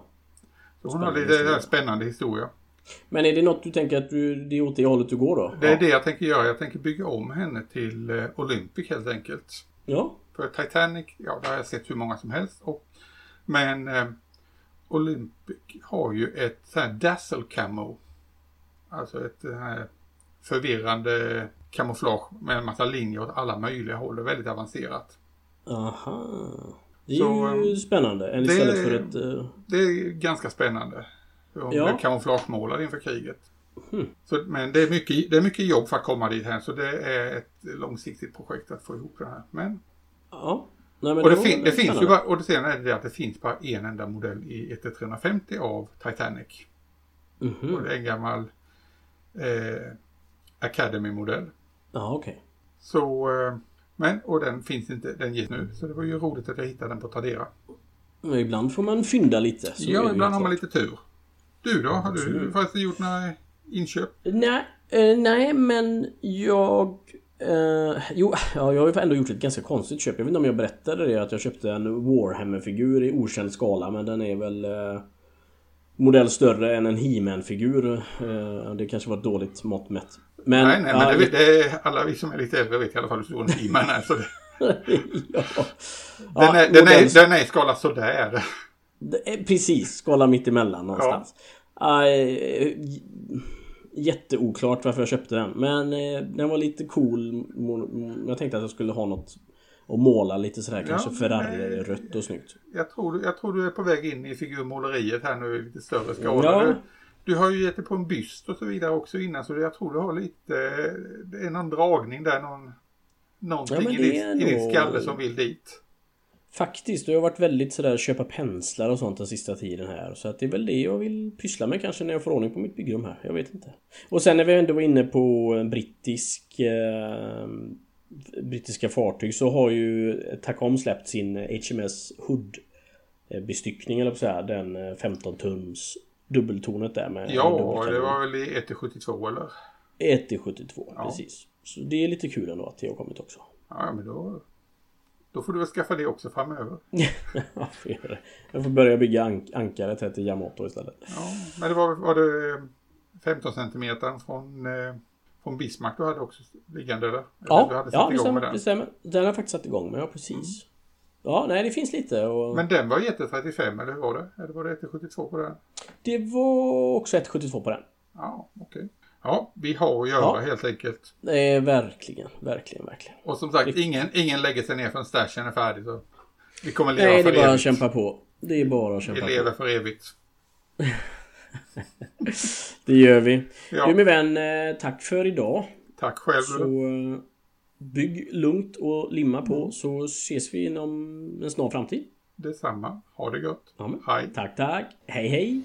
[SPEAKER 1] Så hon har lite spännande historia.
[SPEAKER 2] Men är det något du tänker att du, det är åt det hållet du går då?
[SPEAKER 1] Det är ja. det jag tänker göra. Jag tänker bygga om henne till eh, Olympic helt enkelt.
[SPEAKER 2] Ja.
[SPEAKER 1] För Titanic, ja det har jag sett hur många som helst. Och, men eh, Olympic har ju ett så här dazzle camo. Alltså ett här förvirrande kamouflage med en massa linjer åt alla möjliga håll. Det är väldigt avancerat.
[SPEAKER 2] Aha. Det är så, ju eh, spännande. Än istället för ett... Uh...
[SPEAKER 1] Det är ganska spännande. Hon ja. blev kamouflagemålad inför kriget. Mm. Så, men det är, mycket, det är mycket jobb för att komma dit här så det är ett långsiktigt projekt att få ihop det här. Men...
[SPEAKER 2] Ja.
[SPEAKER 1] Nej, men och det, det, fin det finns ju bara, och det sen är det att det finns bara en enda modell i 1350 av Titanic.
[SPEAKER 2] Mm -hmm.
[SPEAKER 1] Och det är en gammal eh, Academy-modell.
[SPEAKER 2] Ja, okej. Okay.
[SPEAKER 1] Så, eh, men, och den finns inte, den ges nu. Så det var ju roligt att jag hittade den på Tradera.
[SPEAKER 2] Men ibland får man fynda lite.
[SPEAKER 1] Ja, ibland har man lite tur. Du då? Har du faktiskt gjort några inköp?
[SPEAKER 2] Nej, eh, nej men jag... Eh, jo, [LAUGHS] ja, jag har ändå gjort ett ganska konstigt köp. Jag vet inte om jag berättade det att jag köpte en Warhammer-figur i okänd skala men den är väl... Eh, modell större än en He-Man-figur. Eh, det kanske var ett dåligt mått mätt.
[SPEAKER 1] Men, nej, nej, men det, det alla vi som är lite äldre vet i alla fall hur stor en He-Man är. Så det... [LAUGHS] ja. Den, är, den, är, den är i skala sådär.
[SPEAKER 2] Precis, skala mitt emellan någonstans. Ja. Uh, jätteoklart varför jag köpte den. Men uh, den var lite cool. Jag tänkte att jag skulle ha något och måla lite sådär ja, kanske Ferrari-rött och snyggt.
[SPEAKER 1] Jag tror, jag tror du är på väg in i figurmåleriet här nu i lite större skala. Ja. Du, du, har ju gett dig på en byst och så vidare också innan så jag tror du har lite, det är någon dragning där, någon, någonting ja, i, din, i din skalle som vill dit.
[SPEAKER 2] Faktiskt, och jag har varit väldigt sådär köpa penslar och sånt den sista tiden här. Så att det är väl det jag vill pyssla med kanske när jag får ordning på mitt byggrum här. Jag vet inte. Och sen när vi ändå var inne på brittisk... Eh, brittiska fartyg så har ju Tacom släppt sin HMS Hood bestyckning eller så här, den 15 tums dubbeltornet där med
[SPEAKER 1] Ja, det var väl i 1-72 eller?
[SPEAKER 2] 1-72, ja. precis. Så det är lite kul ändå att det har kommit också.
[SPEAKER 1] Ja, men då då får du väl skaffa det också framöver. [LAUGHS]
[SPEAKER 2] ja, jag får börja bygga ank ankaret här till Yamato istället.
[SPEAKER 1] Ja, men det var, var det 15 cm från, eh, från Bismarck du hade också liggande där?
[SPEAKER 2] Ja, hade ja det, stämmer, det stämmer. Den har jag faktiskt satt igång med, ja precis. Mm. Ja, nej det finns lite. Och...
[SPEAKER 1] Men den var jätte-35 eller hur var det? Eller var det 1,72 på den?
[SPEAKER 2] Det var också 1,72 på den.
[SPEAKER 1] Ja, okej. Okay. Ja, vi har att göra ja. helt enkelt.
[SPEAKER 2] Det är verkligen, verkligen, verkligen.
[SPEAKER 1] Och som sagt, ingen, ingen lägger sig ner förrän stashen är färdig. Så vi kommer leva
[SPEAKER 2] Nej,
[SPEAKER 1] för
[SPEAKER 2] det är bara att kämpa på. Det är bara att kämpa
[SPEAKER 1] på. Vi lever för evigt. [LAUGHS]
[SPEAKER 2] det gör vi. Ja. Du min vän, eh, tack för idag.
[SPEAKER 1] Tack själv.
[SPEAKER 2] Så bygg lugnt och limma på mm. så ses vi inom en snar framtid.
[SPEAKER 1] Detsamma. Ha det gott.
[SPEAKER 2] Ja, Hej. Tack, tack. Hej, hej.